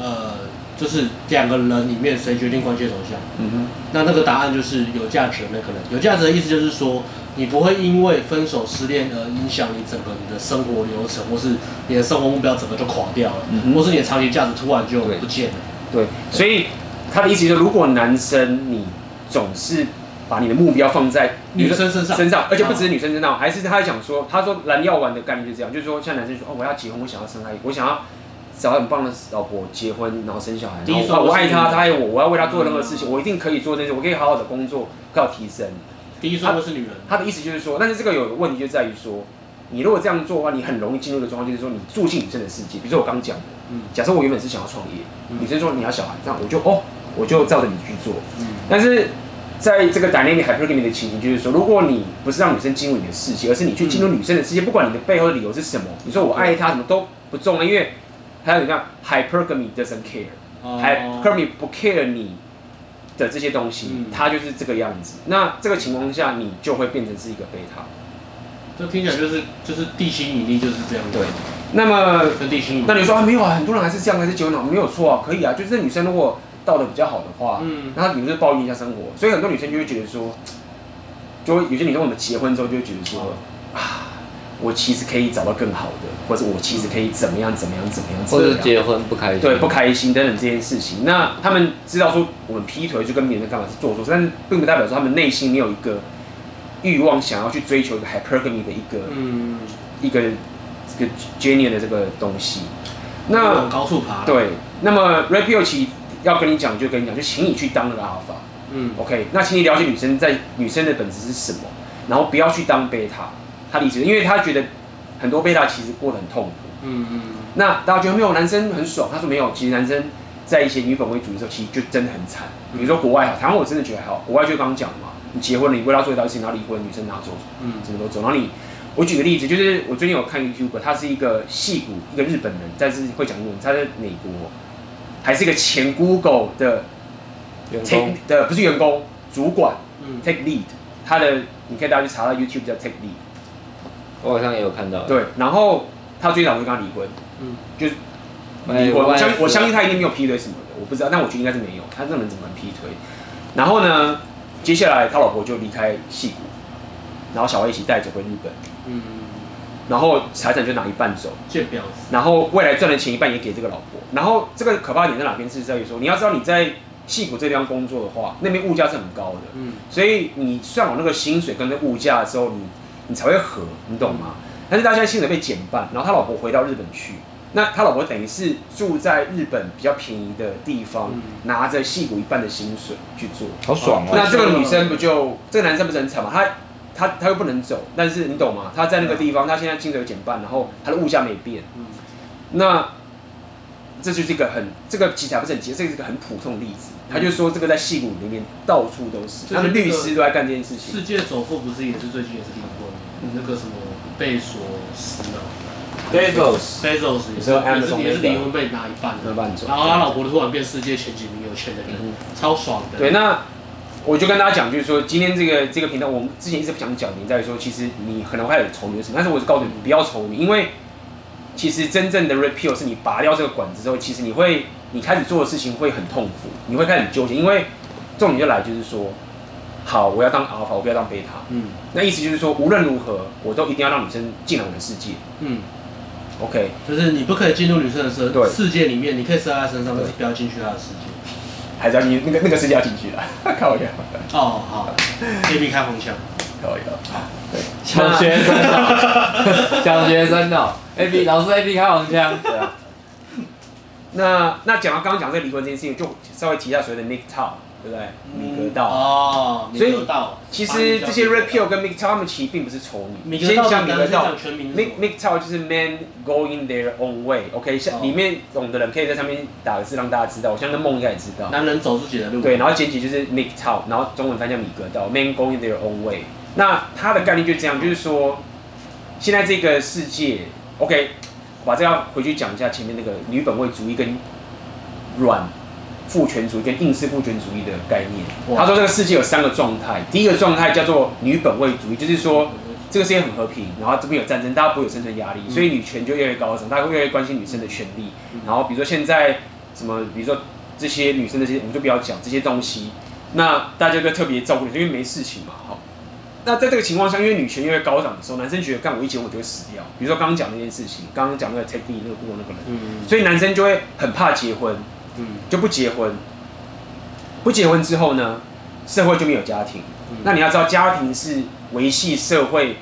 呃。就是两个人里面谁决定关系的走向？嗯哼，那那个答案就是有价值的那个人。有价值的意思就是说，你不会因为分手失恋而影响你整个你的生活流程，或是你的生活目标整个就垮掉了，嗯，或是你的长期价值突然就不见了。对，对，所以他的意思就是，如果男生你总是把你的目标放在女生身上，身上，而且不只是女生身上，还是他在讲说，他说蓝药丸的概念就是这样，就是说像男生说，哦，我要结婚，我想要生孩子，我想要。找很棒的老婆结婚，然后生小孩。第一，我爱他，他爱我，我要为他做任何事情，我一定可以做这些，我可以好好的工作，要提升。第一，说是女人。他的意思就是说，但是这个有问题就在于说，你如果这样做的话，你很容易进入一个状况，就是说你住进女生的世界。比如说我刚讲的，假设我原本是想要创业，女生说你要小孩，这样我就哦，我就照着你去做。但是在这个 dynamic hypergamy 的情形，就是说，如果你不是让女生进入你的世界，而是你去进入女生的世界，不管你的背后的理由是什么，你说我爱她，什么都不重要，因为。还有你看，hypergamy doesn't care，hypergamy 不 care 你的这些东西，它就是这个样子。那这个情况下，你就会变成是一个贝塔。这听起来就是就是地心引力就是这样。对。那么，那你说啊没有啊？很多人还是这样，还是结婚了，没有错啊，可以啊。就是这女生如果道德比较好的话，嗯，那她比如说抱怨一下生活，所以很多女生就会觉得说，就会有些女生我们结婚之后就会觉得说啊。我其实可以找到更好的，或者我其实可以怎么样怎么样怎么样，或者结婚不开心，对不开心等等这件事情。那他们知道说我们劈腿就跟别人干嘛是做错，但是并不代表说他们内心没有一个欲望想要去追求一个 hypergamy 的一个嗯一个这个 genius 的这个东西。那往高处爬。对，那么 Red Pill 其要跟你讲就跟你讲，就请你去当那个 alpha。嗯，OK，那请你了解女生在女生的本质是什么，然后不要去当贝塔。他理解，因为他觉得很多贝塔其实过得很痛苦。嗯嗯。那大家觉得没有男生很爽？他说没有，其实男生在一些女本位主义的时候，其实就真的很惨。比如说国外哈，台湾我真的觉得还好。国外就刚刚讲嘛，你结婚了，你为他做一道事情，然后离婚，女生拿走，嗯，什么都走。然后你，我举个例子，就是我最近有看 YouTube，他是一个戏骨一个日本人，但是会讲英文，他在美国，还是一个前 Google 的 take 的不是员工，主管，嗯，take lead，他的你可以大家去查到 YouTube 叫 take lead。我好像也有看到。对，然后他最早就跟他离婚，嗯，就是离婚。我相我相信他一定没有劈腿什么的，我不知道，但我觉得应该是没有。他这人怎么能劈腿？然后呢，接下来他老婆就离开戏谷，然后小孩一起带走回日本，嗯，然后财产就拿一半走，然后未来赚的钱一半也给这个老婆。然后这个可怕点在哪边？是在于说，你要知道你在戏谷这地方工作的话，那边物价是很高的，嗯，所以你算好那个薪水跟那物价的时候，你。你才会合，你懂吗？但是他现在薪水被减半，然后他老婆回到日本去，那他老婆等于是住在日本比较便宜的地方，嗯、拿着戏谷一半的薪水去做，好爽啊！那这个女生不就这个男生不是很惨吗？他他他又不能走，但是你懂吗？他在那个地方，他现在薪水减半，然后他的物价没变，嗯、那。这就是一个很这个题材不是很急，这是一个很普通的例子。他就说这个在戏骨里面到处都是，他们律师都在干这件事情。世界首富不是也是最近也是离婚？那个什么贝索斯啊，Bezos Bezos 也是也是离婚被拿一半，的半。然后他老婆突然变世界前几名有钱的人，超爽的。对，那我就跟大家讲，就是说今天这个这个频道，我们之前一直不想讲，你在于说，其实你可能会有仇女什么，但是我是告诉你不要仇女，因为。其实真正的 red pill 是你拔掉这个管子之后，其实你会，你开始做的事情会很痛苦，你会开始纠结，因为重点就来就是说，好，我要当 alpha，我不要当贝塔。嗯。那意思就是说，无论如何，我都一定要让女生进来我的世界。嗯。OK。就是你不可以进入女生的世对世界里面，你可以射在她身上，但是不要进去她的世界。还是要进那个那个世界要进去的，开玩笑。哦，好。A B 开红腔。开玩笑。好。小学生哦，小学生哦，A B 老师 A B 开黄腔，对啊。那那讲到刚刚讲这个离婚这件事情，就稍微提一下所谓的 MGTOW 对不对？米格道哦，所以其实这些 Red Pill 跟 MGTOW 他们其实并不是仇女。先讲米格道，MGTOW 就是 Man Going Their Own Way，OK，像里面懂的人可以在上面打个字让大家知道。我相信梦应该也知道。男人走自己的路。对，然后简体就是 MGTOW，然后中文翻叫米格道，Man Going Their Own Way。那它的概念就是这样，就是说现在这个世界，OK。把这要回去讲一下前面那个女本位主义跟软父权主义跟硬式父权主义的概念。他说这个世界有三个状态，第一个状态叫做女本位主义，就是说这个世界很和平，然后这边有战争，大家不会有生存压力，所以女权就越来越高涨，大家会越来越关心女生的权利。然后比如说现在什么，比如说这些女生的这些，我们就不要讲这些东西，那大家就特别照顾你，因为没事情嘛，好。那在这个情况下，因为女权越来越高涨的时候，男生觉得干我一结婚我就会死掉。比如说刚刚讲那件事情，刚刚讲那个 Ted Lee 那个那个人，嗯嗯，所以男生就会很怕结婚，嗯，就不结婚。不结婚之后呢，社会就没有家庭。嗯、那你要知道，家庭是维系社会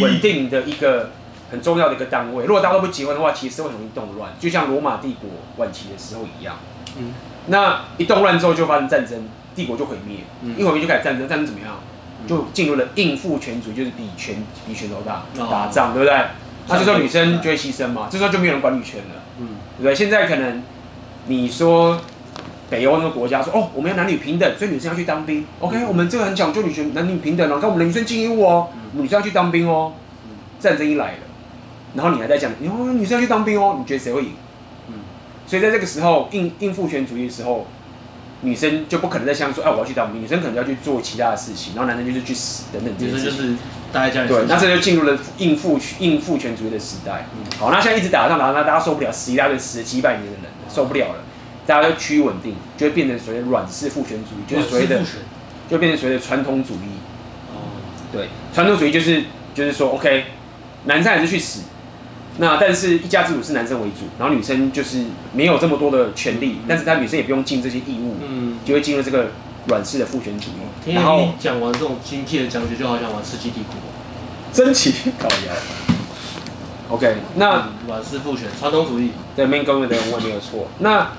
稳定的一个很重要的一个单位。如果大家都不结婚的话，其实社会很容易动乱，就像罗马帝国晚期的时候一样。嗯，那一动乱之后就发生战争，帝国就毁灭。嗯，一毁灭就开始战争，战争怎么样？就进入了应付权主义，就是比拳比拳头大，打仗，哦、对不对？那这时候女生就会牺牲嘛，这时候就没有人管女权了，嗯，对不对？现在可能你说北欧那个国家说哦，我们要男女平等，所以女生要去当兵。OK，我们这个很讲究女权，男女平等哦，看我们的女生进屋哦，女生要去当兵哦。战争一来了，然后你还在讲，你哦，女生要去当兵哦，你觉得谁会赢？嗯，所以在这个时候，应应父权主义的时候。女生就不可能再想说，哎，我要去当兵。女生可能要去做其他的事情，然后男生就是去死等等这些事情。就是待在家里。对，那这就进入了应父应父权主义的时代。嗯、好，那现在一直打仗打仗，那大家受不了，死一大堆，死了几百年的人，受不了了，大家都趋于稳定，就会变成所谓的软式父权主义，就是所谓的，就变成所谓的传统主义。哦，对，传统主义就是就是说，OK，男生还是去死。那但是一家之主是男生为主，然后女生就是没有这么多的权利，嗯、但是她女生也不用尽这些义务，嗯，就会进入这个软式的父权主义。然后讲完这种精辟的讲解，就好像玩《世纪帝国》，真奇搞笑。OK，那软式父权传统主义对 Man Going Their Own Way 没有错。那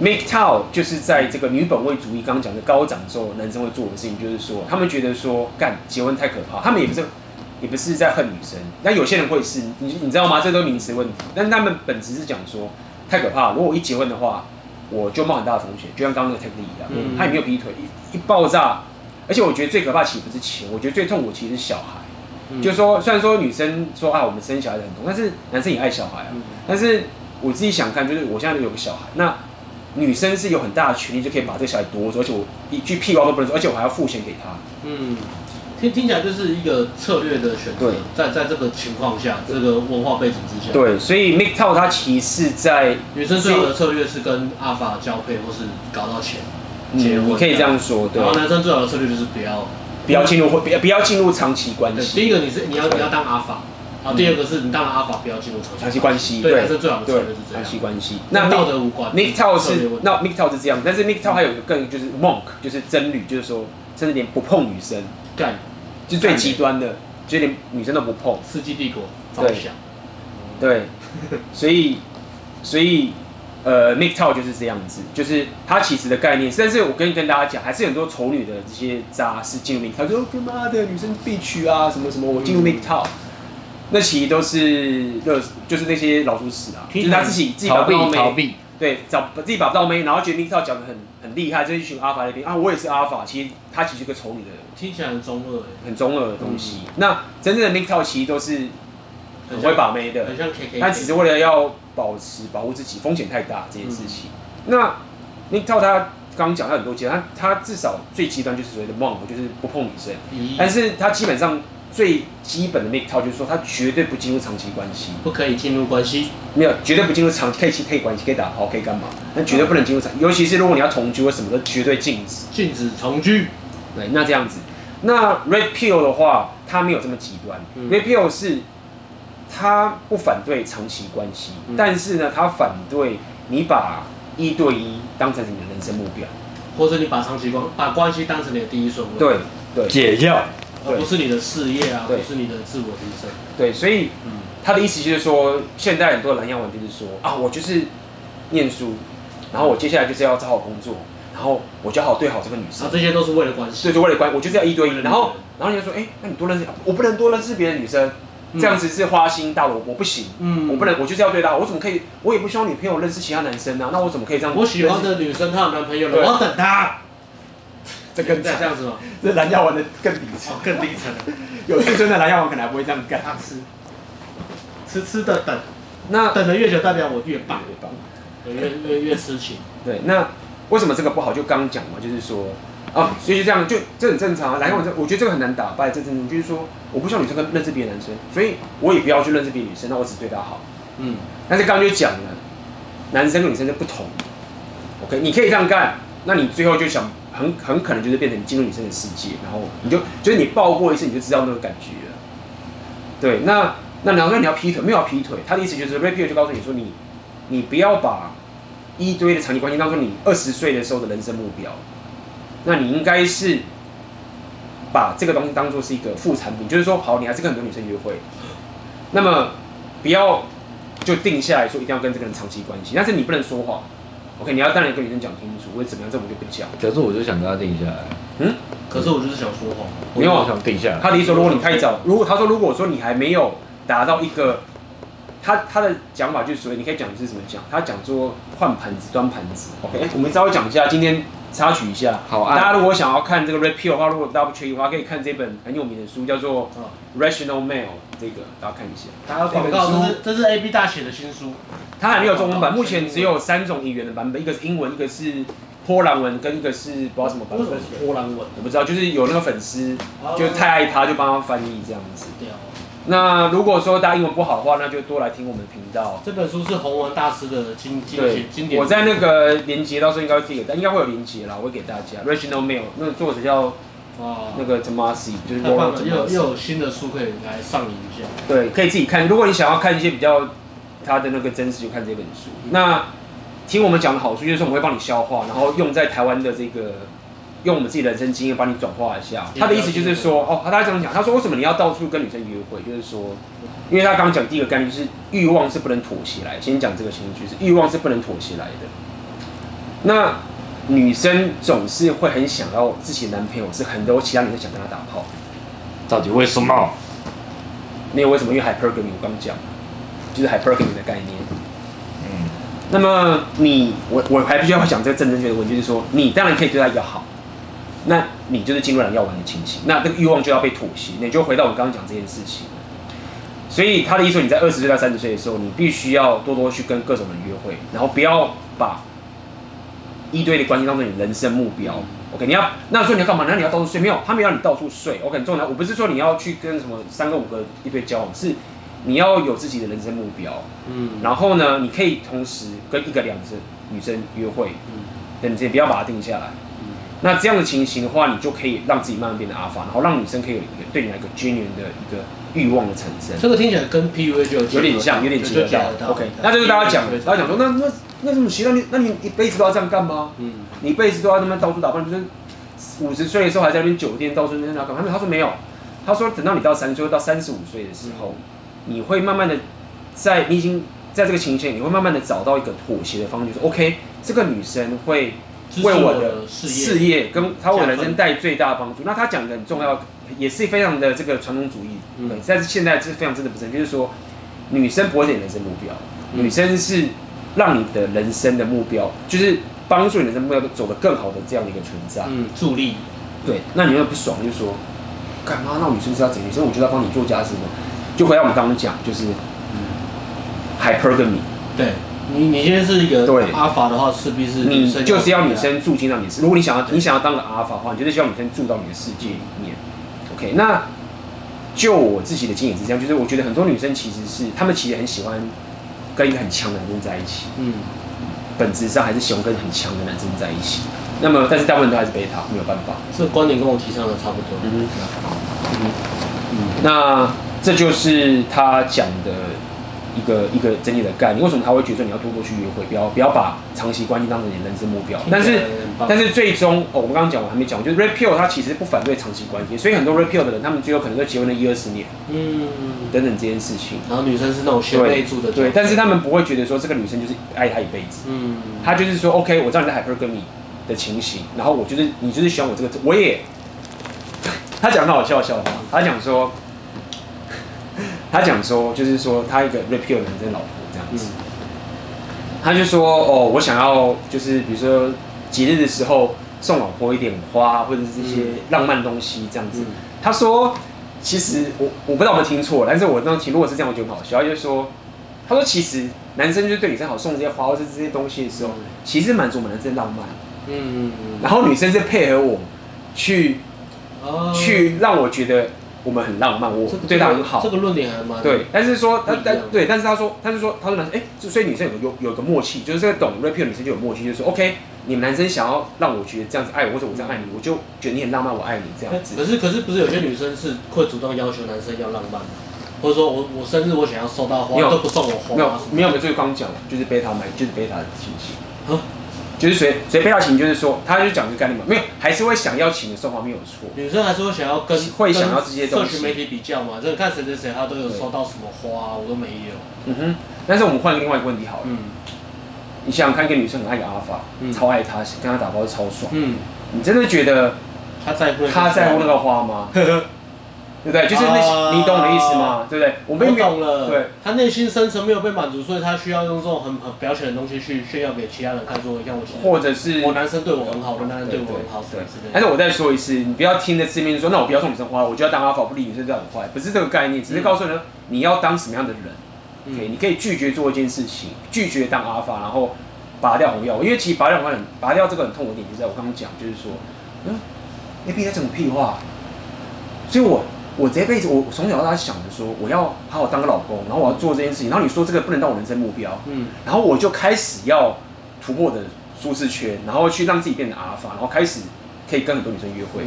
MGTOW 就是在这个女本位主义刚刚讲的高涨之后，男生会做的事情，就是说他们觉得说干结婚太可怕，他们也不是。也不是在恨女生，那有些人会是，你你知道吗？这都是名词问题。但是他们本质是讲说，太可怕。如果我一结婚的话，我就冒很大的风险，就像刚刚那个 Ted Lee 一样，嗯、他也没有劈腿，一一爆炸。而且我觉得最可怕其实不是钱，我觉得最痛苦其实是小孩。嗯、就是说，虽然说女生说啊，我们生小孩很多，但是男生也爱小孩啊。嗯、但是我自己想看，就是我现在有个小孩，那女生是有很大的权利就可以把这个小孩夺走，而且我一句屁话都不能说，而且我还要付钱给他。嗯。听听起来就是一个策略的选择，对在在这个情况下，这个文化背景之下，对，所以 MGTOW 它其实在女生最好的策略是跟阿法交配，或是搞到钱结婚，嗯，你可以这样说，对。然后男生最好的策略就是不要不要进入不要不要进入长期关系。第一个你是你要你要当阿法，然后第二个是你当了阿法不要进入长期关系。对，男生最好的策略是这样。长期关系，那道德无关。MGTOW 是那 MGTOW 是这样，但是 MGTOW 还有一个更就是 Monk 就是真女，就是说甚至连不碰女生干。就最极端的，就连女生都不碰。世纪帝国，对，对，所以，所以，呃，MGTOW 就是这样子，就是它其实的概念。但是我跟跟大家讲，还是很多丑女的这些渣是进入 MGTOW，说他妈的女生必娶啊，什么什么，我进入 MGTOW，那其实都是就是那些老鼠屎啊，就是他自己自己逃避逃避。对，找把自己把不到妹，然后觉得 m i k t o k 讲的很很厉害，这一群阿法那边啊，我也是阿法，其实他其实是个丑女的人，听起来很中二，很中二的东西。嗯、那真正的 m i k t o k 其实都是很会把妹的，很像 KK，但只是为了要保持保护自己，风险太大这件事情。嗯、那 MGTOW 他刚刚讲他很多阶段，他他至少最极端就是所谓的 monk，就是不碰女生，嗯、但是他基本上。最基本的 MGTOW 就是说，他绝对不进入长期关系，不可以进入关系，没有，绝对不进入长，可以可以关系，可以打炮，可以干嘛？但绝对不能进入长，尤其是如果你要同居或什么的，绝对禁止，禁止同居。对，那这样子，那 Red Pill 的话，他没有这么极端。嗯、Red Pill 是，他不反对长期关系，嗯、但是呢，他反对你把一对一当成你的人生目标，或者你把长期关把关系当成你的第一顺位。对对，解药。而不是你的事业啊，不是你的自我提升。对，所以，他的意思就是说，现在很多蓝洋文就是说啊，我就是念书，然后我接下来就是要找好工作，然后我就好对好这个女生。啊，这些都是为了关系。对，就为了关系，我就是要一对一。然后，然后你就说，哎，那你多认识，我不能多认识别的女生。这样子是花心大我，我不行，嗯，我不能，我就是要对他，我怎么可以？我也不希望女朋友认识其他男生呢、啊，那我怎么可以这样？我喜欢的女生她有男朋友了，我要等她。这更这样子吗？这蓝药丸的更底层，更低层。有自尊的蓝药丸可能还不会这样干。他吃，吃吃的等，那等的越久，代表我越棒，越棒，越越越痴情。对，那为什么这个不好？就刚讲嘛，就是说。啊，所以就这样，就这很正常啊。蓝药丸这，我觉得这个很难打败。这正常，就是说，我不希望女生跟认识别的男生，所以我也不要去认识别的女生，那我只对她好。嗯。但是刚刚就讲了，男生跟女生就不同。OK，你可以这样干，那你最后就想，很很可能就是变成进入女生的世界，然后你就就是你抱过一次，你就知道那个感觉了。对，那那然后你要劈腿，没有要劈腿，他的意思就是 Ray Pill 就告诉你说你，你你不要把一堆的长期关系当做你二十岁的时候的人生目标。那你应该是把这个东西当做是一个副产品，就是说，好，你还是跟很多女生约会，那么不要就定下来说一定要跟这个人长期关系，但是你不能说谎，OK？你要当然跟女生讲清楚，或者怎么样，这我就不讲。可是我就想跟他定下来，嗯？可是我就是想说谎，没有我想定下来。他的意思说，如果你太早，如果他说如果说你还没有达到一个，他他的讲法就是，你可以讲是怎么讲？他讲说换盘子、端盘子，OK？我们稍微讲一下今天。插曲一下，好啊！大家如果想要看这个 Red Pill 的话，如果大家不缺的话，可以看这本很有名的书，叫做《Rational Male》。这个大家看一下。大家广告，这是这是 AB 大写的新书，它还没有中文版，目前只有三种语言的版本，一个是英文，一个是波兰文，跟一个是不知道什么版本。波兰文，我不知道，就是有那个粉丝就太爱他，就帮他翻译这样子。那如果说大家英文不好的话，那就多来听我们的频道。这本书是洪文大师的经经典经典。我在那个连接到时候应该会给，但应该会有连接啦，我会给大家。Rational Male，那个作者叫哦那个 Tomasi，就是又又有新的书可以来上瘾一下。对，可以自己看。如果你想要看一些比较他的那个真实，就看这本书。那听我们讲的好处就是说，我们会帮你消化，然后用在台湾的这个。用我们自己的人生经验帮你转化一下，他的意思就是说，哦，他这样讲，他说为什么你要到处跟女生约会？就是说，因为他刚刚讲第一个概念就是欲望是不能妥协来，先讲这个情绪是欲望是不能妥协来的。那女生总是会很想要自己的男朋友是很多其他女生想跟他打炮，到底为什么？没有为什么？因为 hypergamy 我刚讲，就是 hypergamy 的概念。嗯，那么你我我还必须要讲这个正正确的问题，就是说你当然可以对他比较好。那你就是进入了要玩的情形，那这个欲望就要被妥协，你就回到我刚刚讲这件事情。所以他的意思说，你在二十岁到三十岁的时候，你必须要多多去跟各种人约会，然后不要把一堆的关系当做你人生目标。OK，你要那说你要干嘛？那你要到处睡？没有，他没有让你到处睡。OK，很重要。我不是说你要去跟什么三个五个一堆交往，是你要有自己的人生目标。嗯，然后呢，你可以同时跟一个两个女生约会。嗯，等你不要把它定下来。那这样的情形的话，你就可以让自己慢慢变得阿法，然后让女生可以有一个对你来一个 genuine 的一个欲望的产生。这个听起来跟 PUA 就有点像，有点结合。OK，那就是大家讲，大家讲说，那那那怎么行？那，你那你一辈子都要这样干吗？嗯，你一辈子都要那么到处打扮，就是五十岁的时候还在那边酒店到处那边干嘛？他说没有，他说等到你到三十岁到三十五岁的时候，你会慢慢的在你已经在这个情形，你会慢慢的找到一个妥协的方式，就是 OK，这个女生会。为我的事业跟他为我人生带最大的帮助。那他讲的很重要，也是非常的这个传统主义。嗯，但是现在是非常真的不正确，就是说，女生不会是你人生目标，女生是让你的人生的目标，就是帮助你人生目标走得更好的这样的一个存在。嗯，助力。对，那你又不爽，就说，干嘛？那女生是要怎？女生我就要帮你做家事嘛？就回到我们刚刚讲，就是，嗯，hypergamy。对。你你现在是一个阿法的话，势必是你就是要女生住进到你的世。如果你想要你想要当个阿法的话，你就是需要女生住到你的世界里面。OK，那就我自己的经验是这样，就是我觉得很多女生其实是她们其实很喜欢跟一个很强的男生在一起。嗯，本质上还是喜欢跟很强的男生在一起。那么，但是大部分都还是贝塔，没有办法。这个观点跟我提倡的差不多。嗯嗯嗯，那这就是他讲的。一个一个整体的概念。为什么他会觉得你要多多去约会，不要不要把长期关系当成你人生目标？但是但是最终哦，我们刚刚讲我还没讲，就是 Red Pill 他其实不反对长期关系，所以很多 Red Pill 的人，他们最后可能都结婚了一二十年，嗯，等等这件事情。然后女生是那种贤内助的，对，但是他们不会觉得说这个女生就是爱他一辈子，嗯，他就是说 OK，我知道你在 hypergamy 的情形，然后我就是你就是喜欢我这个，我也。他讲很好笑的笑话，他讲说，他讲说，就是说他一个 Red Pill 男生老婆这样子，他就说哦，我想要就是比如说节日的时候送老婆一点花或者是这些浪漫东西这样子。他说其实我我不知道我没有听错，但是我当时听如果是这样，我觉得很好笑。他就说，他说其实男生就是对女生好，送这些花或者这些东西的时候，其实满足我们男生浪漫。嗯嗯嗯。然后女生是配合我去。去让我觉得我们很浪漫，我对他很好。这个论点还蛮对，但是说他但对，但是他说他就说他说男生哎，所以女生有有有个默契，就是这个懂 Pill 女生就有默契，就是说 OK，你们男生想要让我觉得这样子爱我，或者我这样爱你，我就觉得你很浪漫，我爱你这样子。可是可是不是有些女生是会主动要求男生要浪漫吗？或者说我我生日我想要收到花，都不送我花。没有没有没有，就是刚讲就是贝塔买，就是贝塔的亲戚。就是随随贝塔请，就是说，他就讲这个概念嘛，没有，还是会想要请的送花没有错。女生还是会想要跟会想要这些东西。社群媒体比较嘛，真的看谁谁谁他都有收到什么花，我都没有。嗯哼，但是我们换另外一个问题好了。嗯。你想想看，一个女生很爱个阿法，超爱他，跟他打包超爽。嗯。你真的觉得他在乎他在乎那个花吗？对不对？就是那些，啊、你懂我的意思吗？对不对？我没懂了。对，他内心深层没有被满足，所以他需要用这种很很表浅的东西去炫耀给其他人看，说你看我，或者是我男生对我很好，我男生对我很好，对，但是我再说一次，你不要听着字面说，那我不要送女生花，我就要当阿法不理女生，这样很坏，不是这个概念，只是告诉你，你要当什么样的人。嗯、OK，你可以拒绝做一件事情，拒绝当阿法，然后拔掉红药，因为其实拔掉红药，拔掉这个很痛的点，就在我刚刚讲，就是说，嗯，A B 在讲屁话，所以我。我这辈子，我从小到大想着说，我要好好当个老公，然后我要做这件事情。然后你说这个不能当我人生目标，嗯，然后我就开始要突破的舒适圈，然后去让自己变得阿法，然后开始可以跟很多女生约会。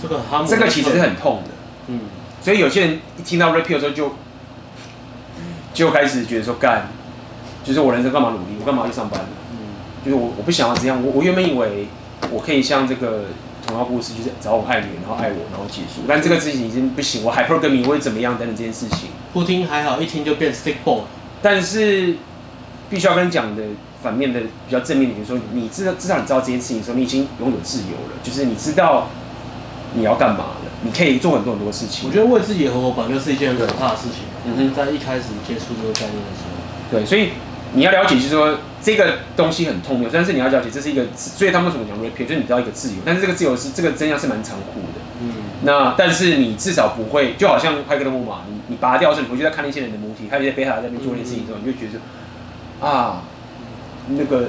这个这个其实是很痛的，嗯。所以有些人一听到的时候，就就开始觉得说，干，就是我人生干嘛努力，我干嘛去上班？嗯，就是我我不想要这样。我我原本以为我可以像这个。童话故事就是找我爱你，然后爱我，然后结束。但这个事情已经不行，我 hypergamy 会怎么样等等这件事情。不听还好，一听就变 stick ball。但是必须要跟你讲的反面的比较正面的，就是说你知道至少你知道这件事情的时候，你已经拥有自由了，就是你知道你要干嘛了，你可以做很多很多事情。我觉得为自己的合伙绑就是一件很可怕的事情。嗯哼，在一开始接触这个概念的时候，对，所以。你要了解，就是说这个东西很痛，但是你要了解，这是一个，所以他们为什么讲 Pill，就是你知道一个自由，但是这个自由是这个真相是蛮残酷的。嗯。那但是你至少不会，就好像派克的木马，你你拔掉的时候，你回去再看那些人的母体，还有一些贝塔在那边做那些事情之后，你就觉得啊，那个，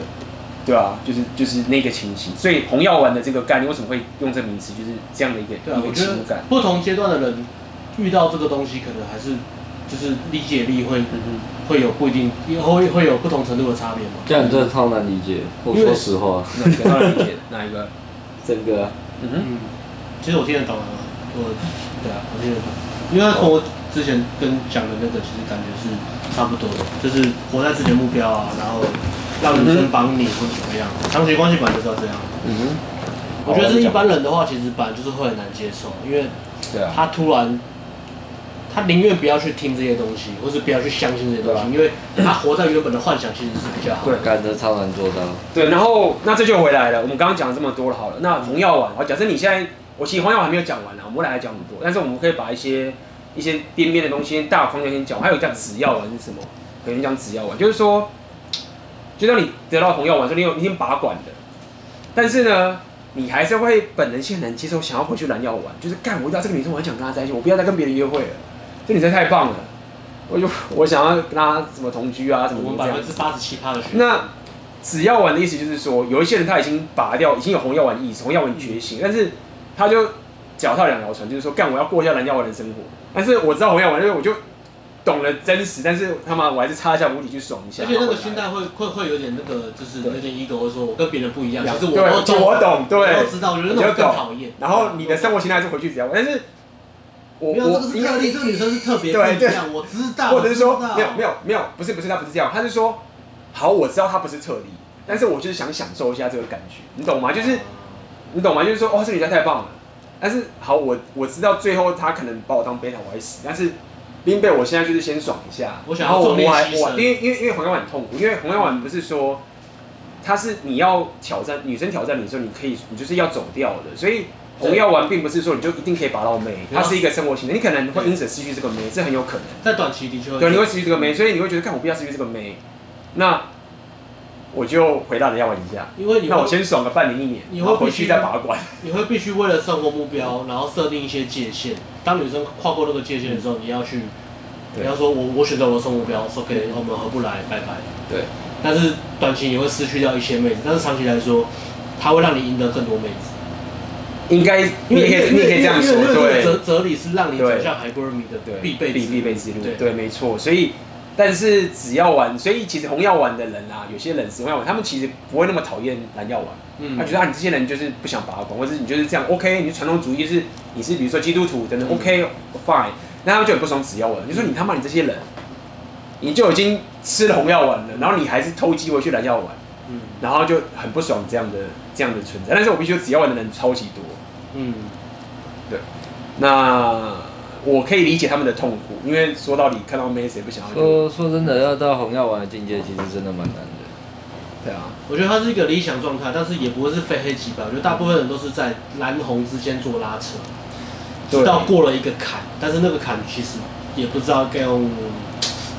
对啊，就是就是那个情形。所以红药丸的这个概念为什么会用这个名词，就是这样的一个一个情感。不同阶段的人遇到这个东西，可能还是。就是理解力会会有不一定，会会有不同程度的差别嘛？这样真的超难理解。我说实话，超难理解哪一个？这个。嗯哼。其实我听得懂啊，我，对啊，我听得懂。因为和我之前跟讲的那个，其实感觉是差不多的，就是活在自己的目标啊，然后让女生帮你或者怎么样，长期关系本来就是要这样。嗯哼。我觉得是一般人的话，其实本来就是会很难接受，因为，对啊，他突然。他宁愿不要去听这些东西，或是不要去相信这些东西，因为他活在原本的幻想其实是比较好的。对，感觉超难做到。对，然后那这就回来了。我们刚刚讲了这么多了，好了，那红药丸，好，假设你现在，我其实红药丸还没有讲完呢，我们来来讲很多，但是我们可以把一些一些边边的东西、大方向先讲。还有叫紫药丸是什么？可能讲紫药丸，就是说，就当你得到红药丸，说你有你已经拔管的，但是呢，你还是会本能性能接受，想要回去蓝药丸，就是干，我遇到这个女生，我很想跟她在一起，我不要再跟别人约会了。这女生太棒了，我就我想要跟她怎么同居啊，什么这样？百分之八十七趴的。那只药丸的意思就是说，有一些人他已经拔掉，已经有红药丸意识，红药丸觉醒，但是他就脚踏两条船，就是说干我要过一下蓝药丸的生活。但是我知道红药丸，因为我就懂了真实，但是他妈我还是插一下无理去爽一下。而且那个心态会会会有点那个，就是有点 ego，说我跟别人不一样，其实我对，我懂，对，我知道，我觉得那种更讨厌。然后你的生活心态是回去紫药丸，但是。我没有这个是特例，这个女生是特别不一样，我知道。或者是说没有没有没有，不是不是，她不是这样，她是说，好，我知道她不是特例，但是我就是想享受一下这个感觉，你懂吗？就是你懂吗？就是说，哦，这女生太棒了，但是好，我我知道最后她可能把我当贝塔，我会死，但是冰贝，我现在就是先爽一下，我想要做练习因为因为因为红药丸很痛苦，因为红药丸不是说。他是你要挑战女生挑战你的时候，你可以你就是要走掉的，所以红药丸并不是说你就一定可以拔到妹，它是一个生活型的，你可能会因此失去这个妹，这很有可能。在短期的确对，你会失去这个妹，所以你会觉得看我不要失去这个妹，那我就回到人药丸一下，因为你那我先爽个半年一年，你会回去再拔管，你会必须为了生活目标，然后设定一些界限。当女生跨过那个界限的时候，你要去，你要说我我选择我的生活目标，说 OK，我们合不来，拜拜。对。但是短期你会失去掉一些妹子，但是长期来说，它会让你赢得更多妹子。应该，你也可以，你也可以这样说，对。哲哲理是让你走向 Hypergamy 的必备必必备之路，对，没错。所以，但是只要玩，所以其实红药丸的人啊，有些人是红药丸，他们其实不会那么讨厌蓝药丸。嗯。他觉得啊，你这些人就是不想拔管，或者你就是这样 OK，你传统主义是你是比如说基督徒等等 OK fine，那他们就很不爽紫药丸。你说你他妈你这些人。你就已经吃了红药丸了，然后你还是偷鸡回去蓝药丸，嗯，然后就很不爽这样的这样的存在。但是我必须说，紫药丸的人超级多，嗯，对。那我可以理解他们的痛苦，因为说到底，看到妹谁不想要？说说真的，要到红药丸的境界，其实真的蛮难的。对啊，我觉得它是一个理想状态，但是也不会是非黑即白。我觉得大部分人都是在蓝红之间做拉扯，直到过了一个坎，但是那个坎其实也不知道该用。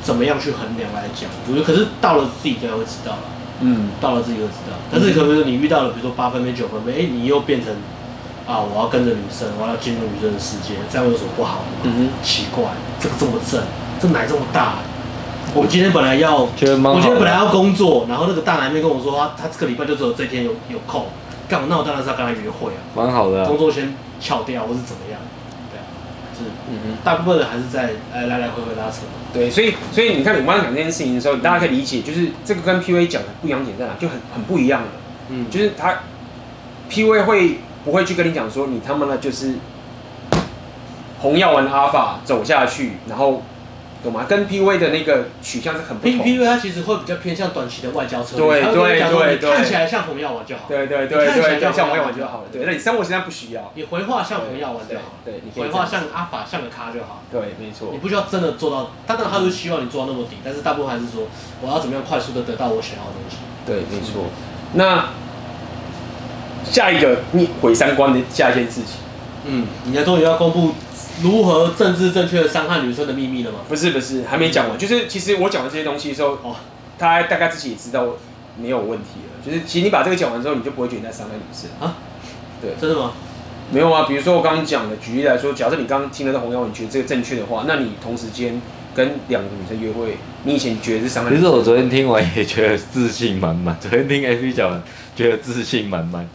怎么样去衡量来讲？我觉得可是到了自己就会知道了。嗯，到了自己就知道。但是可能你遇到了，比如说八分妹、九分妹，哎，你又变成啊，我要跟着女生，我要进入女生的世界，这样有什么不好？嗯哼，奇怪，这个这么正，这奶这么大。我今天本来要，我今天本来要工作，然后那个大男妹跟我说，他他这个礼拜就只有这天有有空，干嘛？那我当然是要跟他约会啊。蛮好的。工作先翘掉，或是怎么样？对啊，是，嗯哼，大部分人还是在来来来回回拉扯。对，所以所以你看，你刚刚讲这件事情的时候，你大家可以理解，就是这个跟 PUA 讲的不一样点在哪，就很很不一样了。嗯，就是他 PUA 会不会去跟你讲说，你他妈的就是红药丸阿法走下去，然后。懂吗？跟 PUA 的那个取向是很不同。PUA 它其实会比较偏向短期的外交策略。对对对对。看起来像红药丸就好。对对对对。像红药丸就好了。对，那你生活现在不需要。你回话像红药丸就好。对，你回话像阿法像个咖就好。对，没错。你不需要真的做到，当然他是希望你做到那么底，但是大部分还是说我要怎么样快速的得到我想要的东西。对，没错。那下一个你毁三观的下一件事情，嗯，你终于要公布。如何政治正确的伤害女生的秘密了吗？不是不是，还没讲完。就是其实我讲的这些东西的时候，哦，他大概自己也知道没有问题了。就是其实你把这个讲完之后，你就不会觉得你在伤害女生啊？对，真的吗？没有啊。比如说我刚刚讲的，举例来说，假设你刚刚听了的红药丸，你觉得这个正确的话，那你同时间跟两个女生约会，你以前觉得是伤害女生？其实我昨天听完也觉得自信满满。昨天听 A P 讲完，觉得自信满满。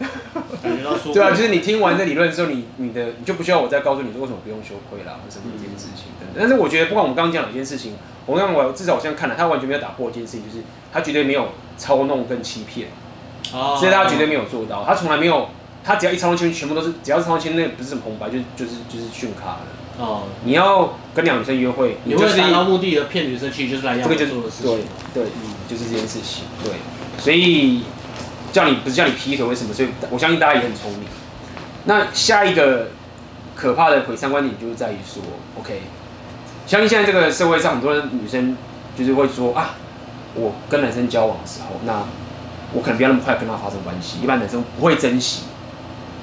对啊，就是你听完这理论之后，你你的你就不需要我再告诉你说为什么不用羞愧啦，或什么一件事情等等。但是我觉得，不管我们刚刚讲哪件事情，同样我至少我现在看了，他完全没有打破一件事情，就是他绝对没有操弄跟欺骗，所以他绝对没有做到，他从来没有，他只要一操弄欺骗，全部都是只要是操弄欺骗，那不是什么红白，就就是就是训卡了。哦，你要跟两女生约会，你就是达到目的而骗女生，其实就是来这个就是对对，嗯，就是这件事情，对，所以。叫你不是叫你劈腿，为什么？所以我相信大家也很聪明。那下一个可怕的毁三观点就是在于说，OK，相信现在这个社会上很多女生就是会说啊，我跟男生交往的时候，那我可能不要那么快跟他发生关系。一般男生不会珍惜，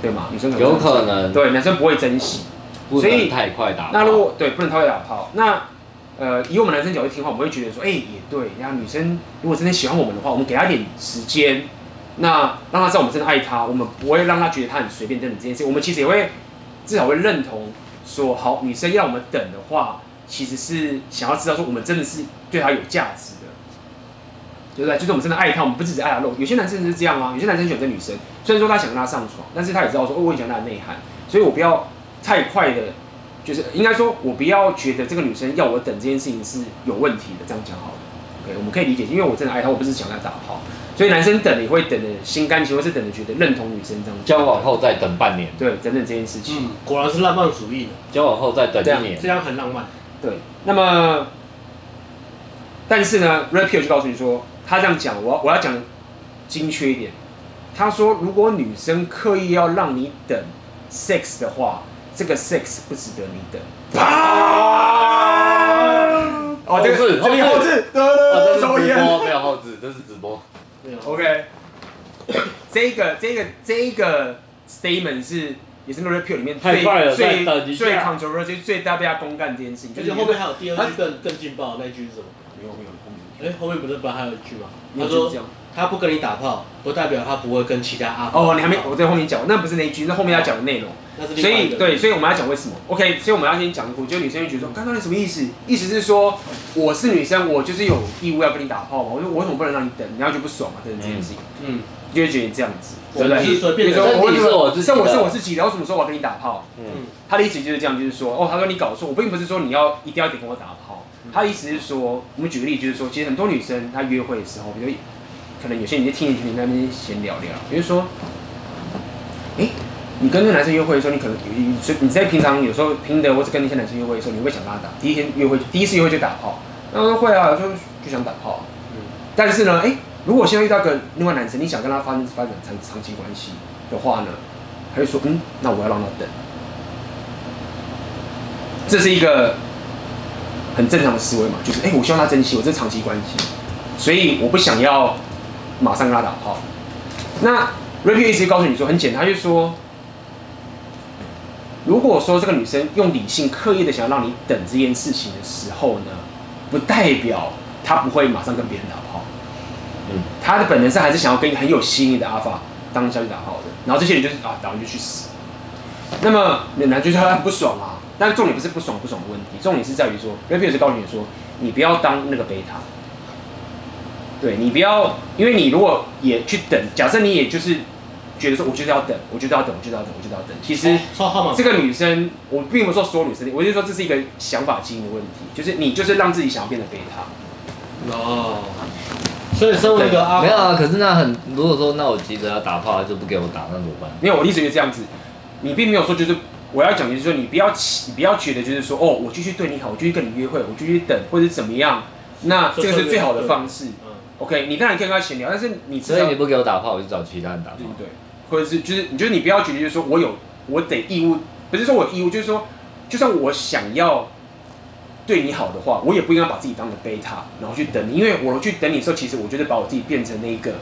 对吗？女生可能有可能对男生不会珍惜，所以太快打。那如果对不能太快打炮，那呃以我们男生角度听话，我们会觉得说，哎、欸，也对。然后女生如果真的喜欢我们的话，我们给她点时间。那让他知道我们真的爱他，我们不会让他觉得他很随便等等这件事。我们其实也会至少会认同说，好，女生要我们等的话，其实是想要知道说我们真的是对他有价值的，对不对？就是我们真的爱他，我们不只是爱他肉。有些男生是这样啊，有些男生选择女生，虽然说他想跟他上床，但是他也知道说，哦，我很喜欢他的内涵，所以我不要太快的，就是应该说，我不要觉得这个女生要我等这件事情是有问题的，这样讲好了。OK，我们可以理解，因为我真的爱他，我不是想跟他打炮。所以男生等你会等的心甘情愿，是等的觉得认同女生这样。交往后再等半年，对，等等这件事情。嗯，果然是浪漫主义的。交往后再等一年，这样很浪漫。对，那么，但是呢 Pill 就告诉你说，他这样讲，我我要讲精确一点。他说，如果女生刻意要让你等 sex 的话，这个 sex 不值得你等。哦，这个是这边后置，这是直播，没有后置，这是直播。OK，这个这个这个 statement 是也是 Red Pill 里面最最最 controversial 最大被他公干这件事情。就是后面还有第二句更更劲爆的那句是什么？没有没有后面。哎，后面不是本来还有一句吗？他说他不跟你打炮，不代表他不会跟其他阿。哦，你还没我在后面讲，那不是那一句，那后面要讲的内容。所以对，所以我们要讲为什么？OK，所以我们要先讲一个，就女生会觉得说，刚刚你什么意思？意思是说我是女生，我就是有义务要跟你打炮嘛。我说我为什么不能让你等？然后就不爽嘛，等这件事情。嗯，就会觉得你这样子，对不对？说我我像我是我自己，然后什么时候我要跟你打炮？嗯，他的意思就是这样，就是说哦，他说你搞错，我并不是说你要一定要得跟我打炮。他的意思是说，我们举个例，就是说，其实很多女生她约会的时候，比如可能有些人就听一听那边闲聊聊，比如说，哎。你跟那个男生约会的时候，你可能你你在平常有时候拼的，或者跟那些男生约会的时候，你会想跟他打。第一天约会，第一次约会就打炮，那会啊，有时候就想打炮。嗯。但是呢，哎、如果现在遇到个另外男生，你想跟他发生发展长长期关系的话呢，他就说，嗯，那我要让他等。这是一个很正常的思维嘛，就是哎、我希望他珍惜我这长期关系，所以我不想要马上跟他打炮。那 Red Pill 告诉你说很简单，他就说。如果说这个女生用理性刻意的想要让你等这件事情的时候呢，不代表她不会马上跟别人打炮。嗯，她的本能上还是想要跟一个很有吸引力的阿法当下去打炮的。然后这些人就是啊，打完就去死。那么那男就是他很不爽啊，但重点不是不爽不爽的问题，重点是在于说，Red Pill 是告诉你说，你不要当那个贝塔。对，你不要，因为你如果也去等，假设你也就是。觉得说，我就是要等，我就是要等，我就是要等，我就是要等。其实这个女生，我并不是说所有女生，我就说这是一个想法基因的问题，就是你就是让自己想要变得贝塔。哦，所以身为一个阿，没有啊。可是那很，如果说那我急着要打炮，他就不给我打，那怎么办？没有，我一直就这样子。你并没有说就是我要讲，就是说你不要起，你不要觉得就是说哦，我继续对你好，我继续跟你约会，我继续等，或者怎么样，那这个是最好的方式。OK，你当然可以跟他闲聊，但是你所以你不给我打炮，我就找其他人打炮。对对。或者是就是，你觉得你不要觉得就是说我有我得义务，不是说我义务，就是说，就算我想要对你好的话，我也不应该把自己当个贝塔，然后去等你，因为我去等你的时候，其实我觉得把我自己变成那一个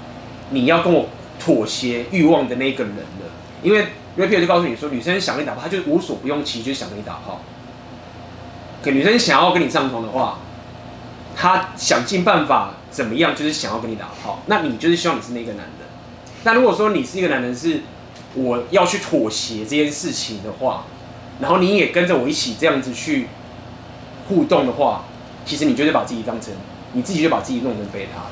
你要跟我妥协欲望的那个人了。因为 Red Pill 就告诉你说，女生想跟你打炮，她就无所不用其极，就是想跟你打炮。可女生想要跟你上床的话，她想尽办法怎么样，就是想要跟你打炮。那你就是希望你是那个男的。那如果说你是一个男人，是我要去妥协这件事情的话，然后你也跟着我一起这样子去互动的话，其实你就是把自己当成你自己就把自己弄成贝塔了。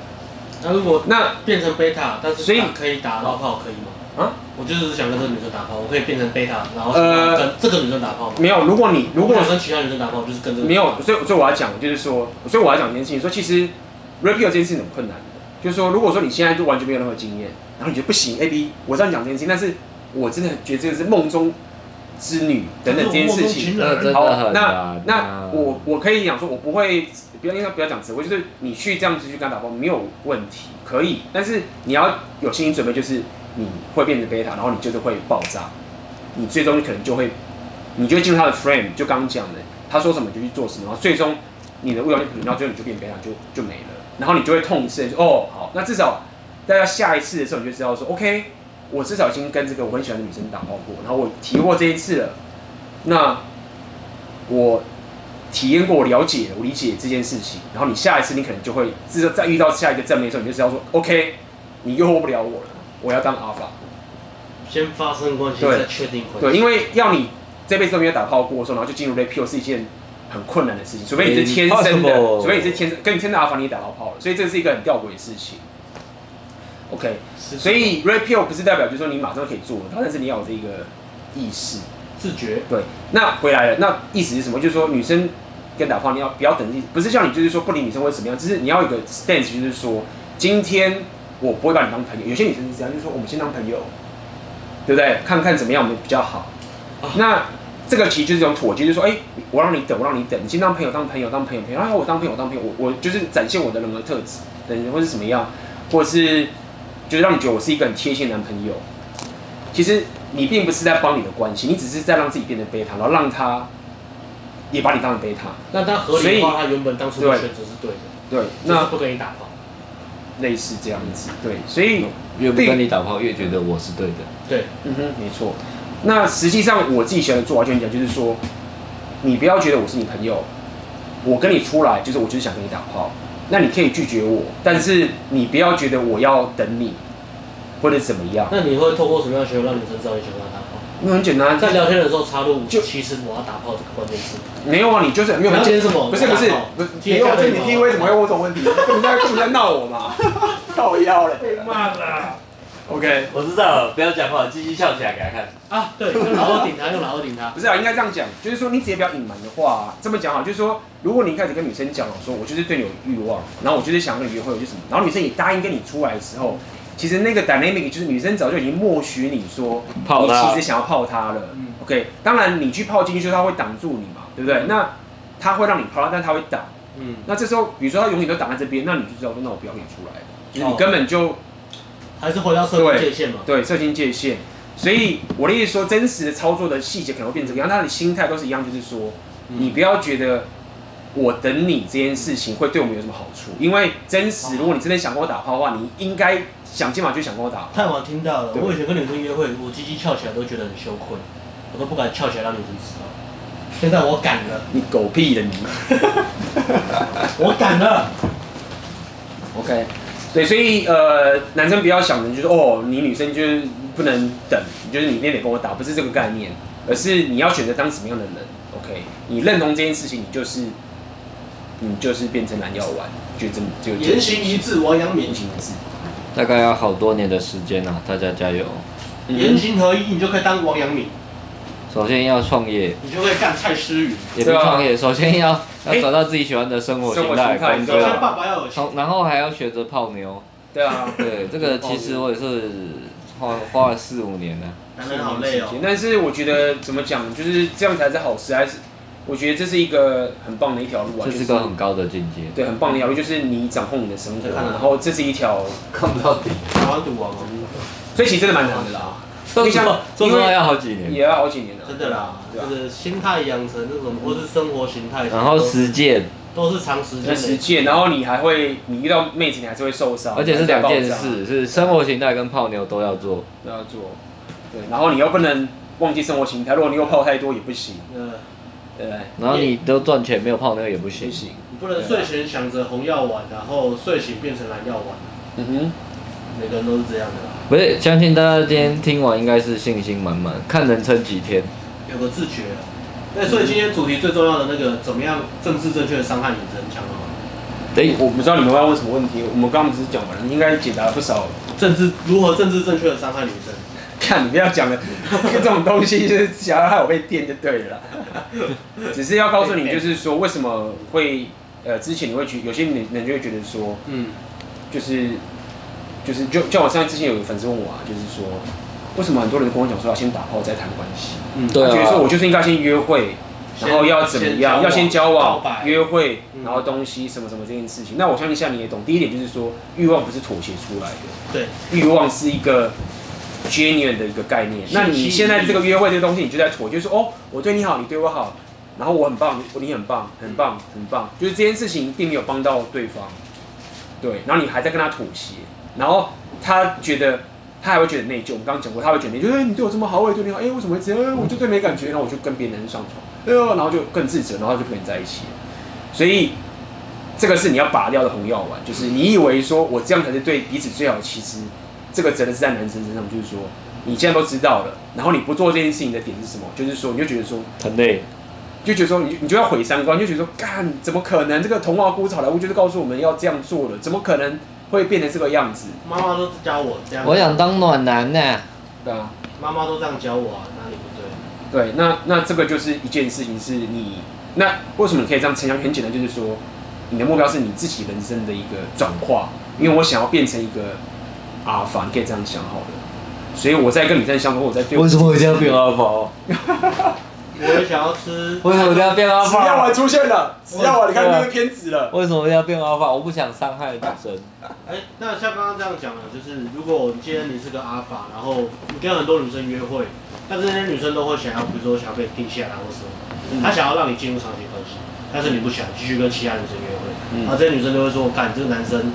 那如果那变成贝塔，但是所以可以打老炮可以吗？啊？我就是想跟这个女生打炮，我可以变成贝塔，然后呃跟这个女生打炮吗？没有，如果你如果跟其他女生打炮，就是跟这个没有，所以所以我要讲就是说，所以我要讲一件事情，说其实 Pill 这件事情很困难的，就是说如果说你现在就完全没有任何经验。然后你觉得不行，A B，我这样讲这件事情，但是我真的觉得这个是梦中之女等等这件事情。好，那那我我可以讲说，我不会，不要应该不要讲词，我就是你去这样子去跟他打包没有问题，可以，但是你要有心理准备，就是你会变成贝塔，然后你就是会爆炸，你最终可能就会，你就会进入他的 frame，就刚刚讲的，他说什么就去做什么，然后最终你的欲望就可能到最后你就变贝塔就就没了，然后你就会痛一次，哦，好，那至少。大家下一次的时候，你就知道说，OK，我至少已经跟这个我很喜欢的女生打炮过，然后我提过这一次了，那我体验过，我了解，我理解这件事情，然后你下一次你可能就会，至少再遇到下一个正面的时候，你就知道说，OK，你诱惑不了我了，我要当阿法。先发生关系，再确定关系。对，因为要你这辈子都没有打炮过的时候，然后就进入 Red Pill 是一件很困难的事情，除非你是天生的，除非你是天生跟你天生阿法，你也打到炮了，所以这是一个很吊诡的事情。OK，所以 Red Pill 不是代表就是说你马上可以做到，但是你要有这个意识、自觉。对，那回来了，那意思是什么？就是说女生跟打炮，你要不要等？不是叫你就是说不理女生或者怎么样，只是你要有一个 stance，就是说今天我不会把你当朋友。有些女生是这样，就是说我们先当朋友，对不对？看看怎么样我们比较好。啊、那这个其实就是一种妥协，就是说，哎、欸，我让你等，我让你等，你先当朋友，当朋友，当朋友，朋友，然后我当朋友，当朋友，我我就是展现我的人格特质，等或是怎么样，或者是就是让你觉得我是一个很贴心的男朋友。其实你并不是在帮你的关系，你只是在让自己变得贝塔，然后让他也把你当成贝塔。那他合理化他原本当初的选择是对的。对，那不跟你打炮，类似这样子。对，所以越不跟你打炮，越觉得我是对的。对，嗯哼，没错。那实际上我自己喜欢的做法就跟你讲，就是说，你不要觉得我是你朋友，我跟你出来就是我就是想跟你打炮，那你可以拒绝我，但是你不要觉得我要等你。或者怎么样？那你会透过什么样的学会让女生知道你喜欢打炮？那很简单，在聊天的时候插入，就其实我要打炮这个关键词。没有啊，你就是没有。今天什么？不是不是不是，你你听为什么会问这种问题？根本在根本在闹我嘛？靠腰嘞！被骂了。OK，我知道了，不要讲话，鸡鸡翘起来给他看。啊，对，用老二顶他，用老二顶他。不是啊，应该这样讲，就是说你直接不要隐瞒的话，这么讲好，就是说，如果你一开始跟女生讲了，说我就是对你有欲望，然后我就是想跟你约会，就什么，然后女生也答应跟你出来的时候。其实那个 dynamic 就是女生早就已经默许你说，你其实想要泡她了。OK，当然你去泡进去，说他会挡住你嘛，对不对？那她会让你泡，但她会挡。嗯。那这时候，比如说她永远都挡在这边，那你就知道说，那我不要跟你出来了，就是你根本就还是回到设定界限嘛。对，设定界限。所以我的意思说，真实的操作的细节可能会变成这样，他的心态都是一样，就是说，你不要觉得我等你这件事情会对我们有什么好处，因为真实，如果你真的想跟我打炮的话，你应该。想今晚就想跟我打，太晚听到了。我以前跟女生约会，我鸡鸡翘起来都觉得很羞愧，我都不敢翘起来让女生知道。现在我敢了，你狗屁的你！我敢了。OK，对，所以呃，男生不要想着就是哦，你女生就是不能等，就是你一定得跟我打，不是这个概念，而是你要选择当什么样的人。OK，你认同这件事情，你就是你就是变成蓝药丸，就这么就言行一致，王阳明言行一致。大概要好多年的时间啊，大家加油！言行合一，你就可以当王阳明。首先要创业，你就会干蔡诗芸。也不创业，首先要要找到自己喜欢的生活形态，首先爸爸要有钱，然后还要学着泡妞。对啊，对，这个其实我也是花花了四五年了。男人好累哦。但是我觉得怎么讲，就是这样才是好事，还是？我觉得这是一个很棒的一条路啊，这是个很高的境界。对，很棒的一条路，就是你掌控你的生活，然后这是一条看不到底。台湾赌王，所以其实真的蛮难的啦。说实话，说实话要好几年，也要好几年了。真的啦，就是心态养成那种，或是生活形态，然后实践，都是长时间的实践。然后你还会，你遇到妹子，你还是会受伤。而且是两件事，是生活形态跟泡妞都要做，都要做。对，然后你又不能忘记生活形态，如果你又泡太多也不行。嗯。对，然后你都赚钱没有泡妞也不行，不行你不能睡前想着红药丸，然后睡醒变成蓝药丸。嗯哼，每个人都是这样的啦。不是，相信大家今天听完应该是信心满满，看能撑几天。有个自觉。那所以今天主题最重要的那个，怎么样政治正确的伤害女生，讲了吗？对，我不知道你们要问什么问题，我们刚刚不是讲完了，应该解答了不少政治如何政治正确的伤害女生。看你不要讲了，这种东西就是想要害我被电就 对了。只是要告诉你，就是说为什么会呃，之前你会觉有些人人就会觉得说，嗯，就是就是就就我上次之前有个粉丝问我啊，就是说为什么很多人跟我讲说要先打炮再谈关系，嗯，对啊，觉得说我就是应该先约会，然后要怎么样，要先交往、约会，然后东西什么什么这件事情。那我相信像你也懂，第一点就是说欲望不是妥协出来的，对，欲望是一个。genuine 的一个概念，那你现在这个约会这个东西，你就在妥协，就是说哦，我对你好，你对我好，然后我很棒，你很棒，很棒，很棒，就是这件事情并没有帮到对方，对，然后你还在跟他妥协，然后他觉得他还会觉得内疚。我们刚刚讲过，他会觉得内疚，哎，你对我这么好，我也对你好，哎，为什么会这样？我就对没感觉，然后我就跟别人上床，哎呦，然后就更自责，然后就跟你在一起，所以这个是你要拔掉的红药丸，就是你以为说我这样？才是对彼此最好，其实。这个责任是在男生身上，就是说，你现在都知道了，然后你不做这件事情的点是什么？就是说，你就觉得说很累，就觉得说你你就要毁三观，就觉得说干怎么可能？这个童话故事好莱坞就是告诉我们要这样？做了，怎么可能会变成这个样子？妈妈都教我这样，我想当暖男呢、啊。对啊，妈妈都这样教我啊，哪里不对？对，那那这个就是一件事情，是你那为什么你可以这样成长？很简单，就是说你的目标是你自己人生的一个转化，因为我想要变成一个。阿法，你可以这样想好了。所以我在跟女生相处，我在对我。为什么一定要变阿法？我也想要吃。为什么一定要变阿法？只要我出现了，只要我你看那个偏执了。为什么一定要变阿法？我不想伤害女生。哎、欸，那像刚刚这样讲的，就是如果今天你是个阿法，然后你跟很多女生约会，但是那些女生都会想要，比如说想要被定下来或什么，她、嗯、想要让你进入长期关系，但是你不想继续跟其他女生约会，嗯、然后这些女生都会说：“干，这个男生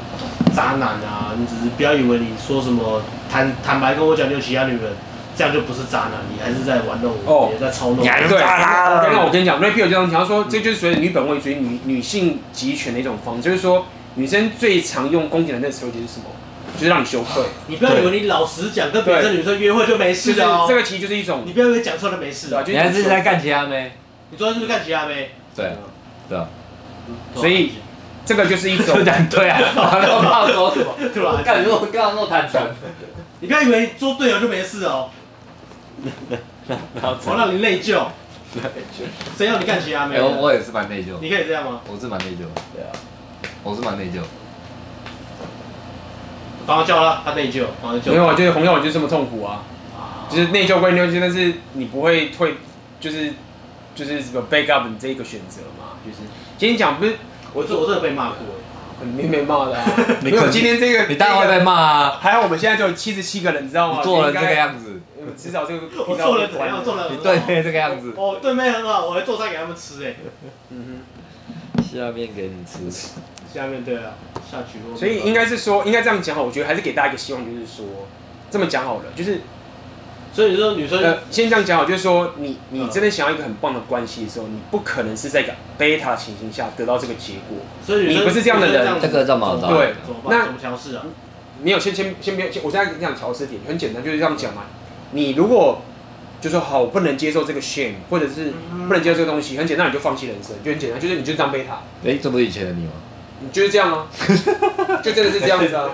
渣男啊！你只是不要以为你说什么坦坦白跟我讲你有其他女人。”这样就不是渣男，你还是在玩弄我，也在操弄。对，刚刚我跟你讲，Ray Pill 这样讲说，这就是属于女本位主义、女女性集权的一种方式，就是说，女生最常用攻击男生的词汇就是什么？就是让你羞愧。你不要以为你老实讲，跟别的女生约会就没事哦。这个其实就是一种，你不要以为讲错了没事啊。你还是在干其他没？你昨天是不是干其他没？对，对啊。所以这个就是一种 对啊。然后他说什么？对吧？干，如果刚刚那么坦诚，你不要以为做对了就没事哦。我让你内疚，谁要你干其他没有？我我也是蛮内疚。你可以这样吗？我是蛮内疚。对啊，我是蛮内疚。帮他叫了，他内疚。没有啊，就是红药丸就这么痛苦啊。就是内疚归内疚，但是你不会退，就是就是什么 back up 你这一个选择嘛。就是今天讲不是，我这我真的被骂过。肯定没骂的啊。没有今天这个，你当然会被骂啊。还好我们现在只有七十七个人，你知道吗？做了这个样子。至少这个我做了怎样？做了对对这个样子。哦，对面很好，我还做菜给他们吃哎。嗯哼。下面给你吃。下面对啊，下去。所以应该是说，应该这样讲好，我觉得还是给大家一个希望，就是说，这么讲好了，就是，所以你说女生呃，先这样讲好，就是说，你你真的想要一个很棒的关系的时候，你不可能是在一个贝塔的情形下得到这个结果。所以你不是这样的人，这个这么对，那怎么调试啊？没有，先先先不要，我现在跟你讲调试点，很简单，就是这样讲嘛。你如果就说好，我不能接受这个 shame，或者是不能接受这个东西，很简单，你就放弃人生，就很简单，就是你就当贝塔。哎、欸，这不是以前的你吗？你就是这样吗？就真的是这样子啊？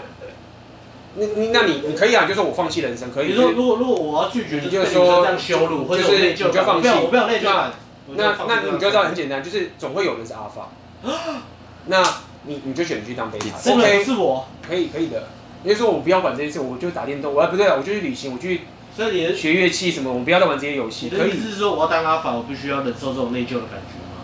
你你那你你可以啊，就说我放弃人生，可以。你说如果如果我要拒绝，你就是说这样羞辱，或者是你就放弃，我不要内疚感。那那你就知道很简单，就是总会有人是阿法。那你你就选择去当贝塔。OK，是我可以可以的。你就说我不要管这些事，我就打电动，我不对啊，我就去旅行，我去。所以你学乐器什么，我们不要再玩这些游戏。可以，意思是说我要当阿法，我必须要忍受这种内疚的感觉吗？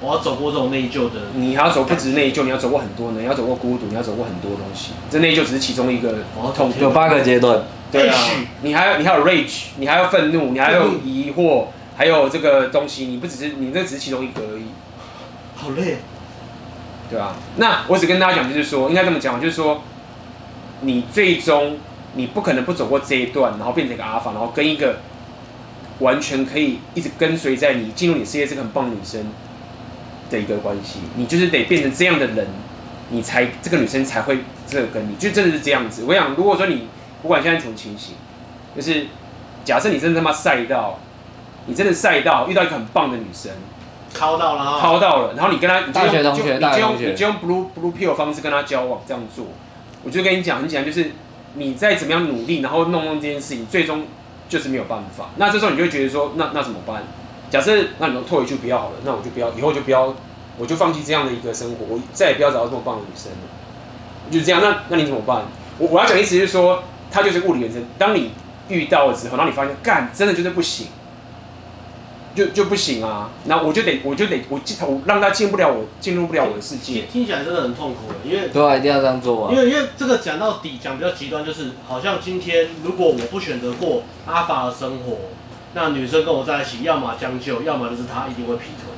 我要走过这种内疚的。你还要走不止内疚，你要走过很多呢，你要走过孤独，你要走过很多东西。这内疚只是其中一个痛。有八个阶段。对啊。你还要你还有 rage，你还要愤怒，你还有疑惑，还有这个东西，你不只是你这只是其中一个而已。好累。对啊。那我只跟大家讲，就是说，应该这么讲，就是说，你最终。你不可能不走过这一段，然后变成一个阿法，然后跟一个完全可以一直跟随在你进入你世界这个很棒女生的一个关系。你就是得变成这样的人，你才这个女生才会这个跟你，就真的是这样子。我想，如果说你不管现在什么情形，就是假设你真的他妈赛到，你真的赛到遇到一个很棒的女生，掏到了，掏到了，然后你跟她，你就用，同学，你就用，你就用 blue blue pill 方式跟她交往，这样做，我就跟你讲很简单，就是。你再怎么样努力，然后弄弄这件事情，最终就是没有办法。那这时候你就会觉得说，那那怎么办？假设那你们退回去不要好了，那我就不要，以后就不要，我就放弃这样的一个生活，我再也不要找到这么棒的女生了。就是这样，那那你怎么办？我我要讲的意思是说，它就是物理原生。当你遇到了之后，然后你发现干真的就是不行。就就不行啊，那我就得我就得我进我让他进不了我进入不了我的世界，听起来真的很痛苦，因为对啊，一定要这样做啊。因为因为这个讲到底讲比较极端，就是好像今天如果我不选择过阿法的生活，那女生跟我在一起，要么将就，要么就是她一定会劈腿，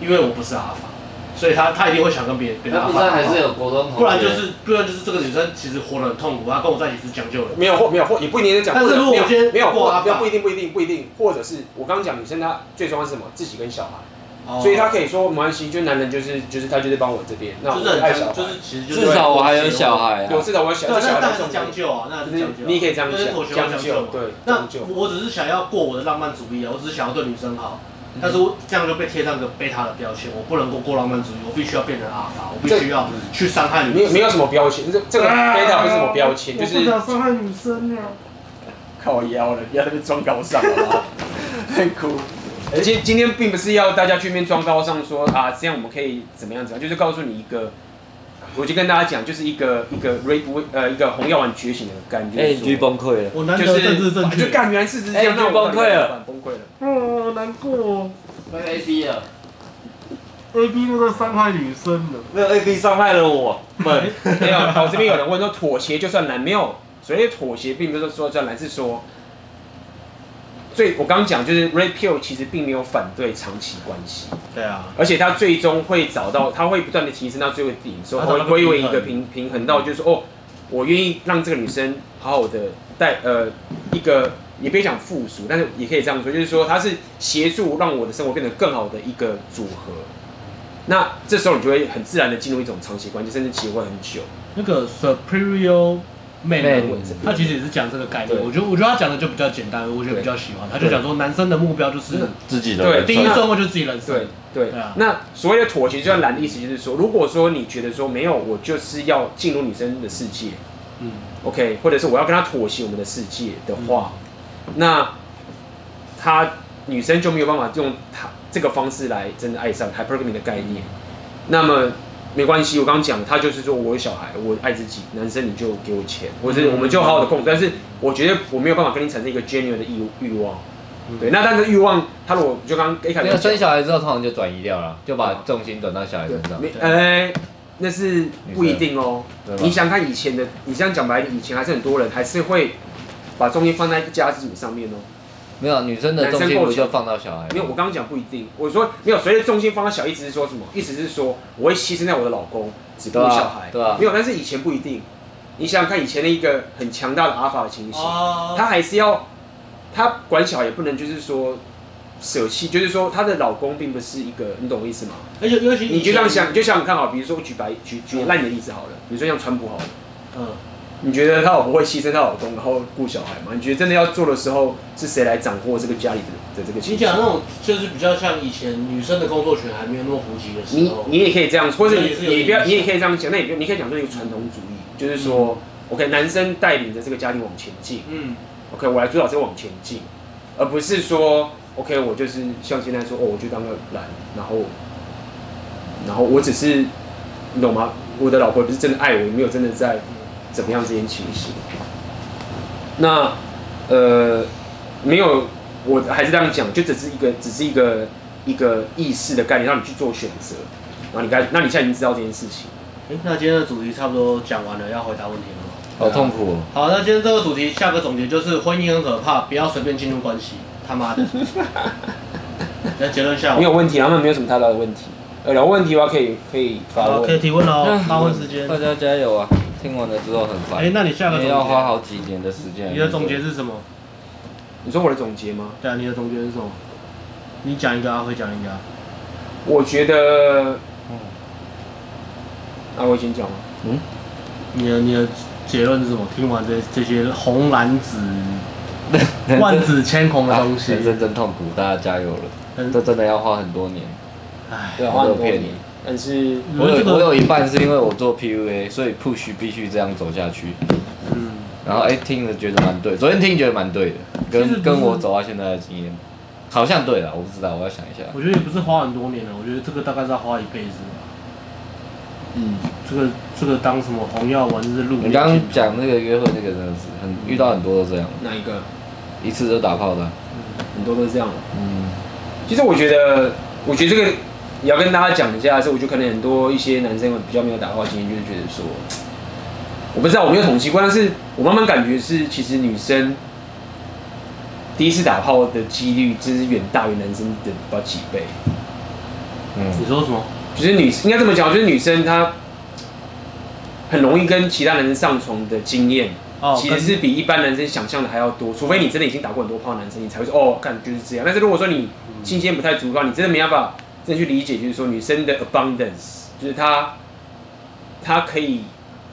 因为我不是阿法。所以他他一定会想跟别人别人不然还是有国中同学，不然就是不然就是这个女生其实活得很痛苦，她跟我在一起是将就的。没有或没有或也不一定是讲，但是如果我今天没有或不不一定不一定不一定，或者是我刚刚讲女生她最重要是什么？自己跟小孩，所以她可以说没关系，就男人就是就是他就是帮我这边，那我爱小孩，就是其实至少我还有小孩，有至少我有小孩那是将就啊，那是将就，你也可以这样讲，将就对，那我只是想要过我的浪漫主义啊，我只是想要对女生好。但是我这样就被贴上个贝塔的标签，我不能够过浪漫主义，我必须要变成阿法，我必须要去伤害女生。没没有什么标签，这这个贝塔不是什么标签，就是。不想伤害女生啊！靠腰了，不要在那边装高尚了，太酷。而且今天并不是要大家去面装高尚说，啊这样我们可以怎么样怎样，就是告诉你一个我就跟大家讲，就是一个一个 Ray 呃一个红药丸觉醒的感觉。A 崩溃了，我难得政治正确，就干原来事实这样，那崩溃了，崩溃了，嗯，难过。被 A B 了，A B 那个伤害女生的，没有 A B 伤害了我们。没有，我这边有人问说妥协就算难，没有，所以妥协并不是说叫难，是说。所以我刚刚讲就是 Red Pill 其实并没有反对长期关系，对啊，而且他最终会找到，他会不断的提升到最后顶，说会归为一个平平衡到就是说哦，我愿意让这个女生好好的带呃一个也别讲附属，但是也可以这样说，就是说他是协助让我的生活变得更好的一个组合。那这时候你就会很自然的进入一种长期关系，甚至结婚很久。那个 Superior。妹妹，他其实也是讲这个概念。我觉得，我觉得他讲的就比较简单，我觉得比较喜欢。他就讲说，男生的目标就是自己的，对，第一生活就是自己人生。对对啊。那所谓的妥协，就像蓝的意思就是说，如果说你觉得说没有，我就是要进入女生的世界，嗯，OK，或者是我要跟他妥协我们的世界的话，那他女生就没有办法用他这个方式来真的爱上 hypergamy 的概念。那么。没关系，我刚刚讲，他就是说我有小孩，我爱自己，男生你就给我钱，或者我们就好好的共。但是我觉得我没有办法跟你产生一个 genuine 的欲欲望。对，那但是欲望，他如果就刚刚一开始生小孩之后，通常就转移掉了，就把重心转到小孩身上。哎，那是不一定哦。你想看以前的，你这样讲白，以前还是很多人还是会把重心放在一家族上面哦。没有女生的重心不就放到小孩？没有，我刚刚讲不一定。我说没有，随着重心放到小，意思是说什么？意思是说我会牺牲掉我的老公，只顾小孩。对啊。没有，但是以前不一定。你想想看，以前的一个很强大的阿法的情形，她还是要他管小孩，也不能就是说舍弃，就是说她的老公并不是一个，你懂我意思吗？而且尤其你就这样想，你就想想看好，比如说我举白举举烂的例子好了，比如说像川普好了，嗯。你觉得他老婆会牺牲他老公，然后顾小孩吗？你觉得真的要做的时候，是谁来掌握这个家里的的这个？你讲那种就是比较像以前女生的工作权还没有那么普及的时候。你你也可以这样，或者你你不要，你也可以这样讲。那你你可以讲说一个传统主义，就是说、嗯、，OK，男生带领着这个家庭往前进。嗯。OK，我来主导这个往前进，而不是说，OK，我就是像现在说，哦，我就当个男，然后，然后我只是，你懂吗？我的老婆不是真的爱我，也没有真的在。怎么样这件情形？那呃，没有，我还是这样讲，就只是一个，只是一个一个意识的概念，让你去做选择。然后你该，那你现在已经知道这件事情。哎，那今天的主题差不多讲完了，要回答问题了吗？好痛苦哦。好，那今天这个主题下个总结就是婚姻很可怕，不要随便进入关系。他妈的！那结论下，没有问题，他们没有什么太大的问题。呃，有问题的话可以可以发问，可以提问哦。发问时间，大家加油啊！听完了之后很烦。哎，那你下个总结要花好几年的时间。你的总结是什么？你说我的总结吗？对啊，你的总结是什么？你讲一个，阿辉讲一个。我觉得，那我先讲了。嗯。你的你的结论是什么？听完这这些红蓝紫 万紫千红的东西，人生真痛苦，大家加油了。这真的要花很多年。唉，要花很多年。但是我有我有一半是因为我做 PUA，所以 push 必须这样走下去。嗯，然后哎、欸、听着觉得蛮对，昨天听觉得蛮对的，跟跟我走到现在的经验，好像对了，我不知道，我要想一下。我觉得也不是花很多年了，我觉得这个大概是要花一辈子吧。嗯，这个这个当什么红药丸是路？你刚刚讲那个约会那个真的是很遇到很多都这样。哪一个？一次就打炮的。嗯，很多都是这样。嗯，其实我觉得，我觉得这个。也要跟大家讲一下，是我觉得可能很多一些男生比较没有打炮经验，就是觉得说，我不知道我没有统计过，但是我慢慢感觉是，其实女生第一次打炮的几率，真是远大于男生的不知道几倍。嗯，你说什么？就是女应该这么讲，就是女生她很容易跟其他男生上床的经验，其实是比一般男生想象的还要多。除非你真的已经打过很多炮的男生，你才会说哦，看就是这样。但是如果说你经验不太足的话，你真的没办法。真去理解，就是说女生的 abundance，就是她，她可以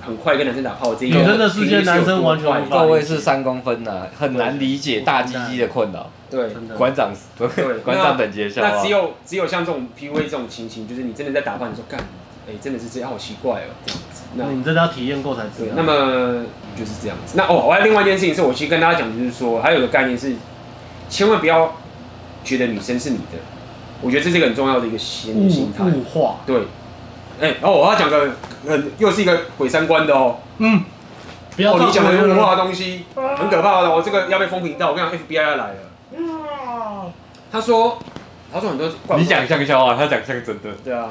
很快跟男生打炮。这一女生的世界，男生完全无法。各位是三公分的，很难理解大鸡鸡的困扰。对，馆长，对，馆长等级的笑话。那只有只有像这种 PUA 这种情形，就是你真的在打炮，你说干，哎，真的是这样，好奇怪哦，这样子。那你真的要体验过才知道。那么就是这样子。那哦，我还有另外一件事情是，我其实跟大家讲，就是说，还有个概念是，千万不要觉得女生是你的。我觉得这是一个很重要的一个心心态。物化。对，哎、欸，然后我要讲个很又是一个毁三观的哦。嗯。不要哦，你讲的物化的东西很可怕的，我这个要被封频道，我跟你讲，FBI 要来了。他说，他说很多怪怪。你讲像笑话，他讲像真的。对啊。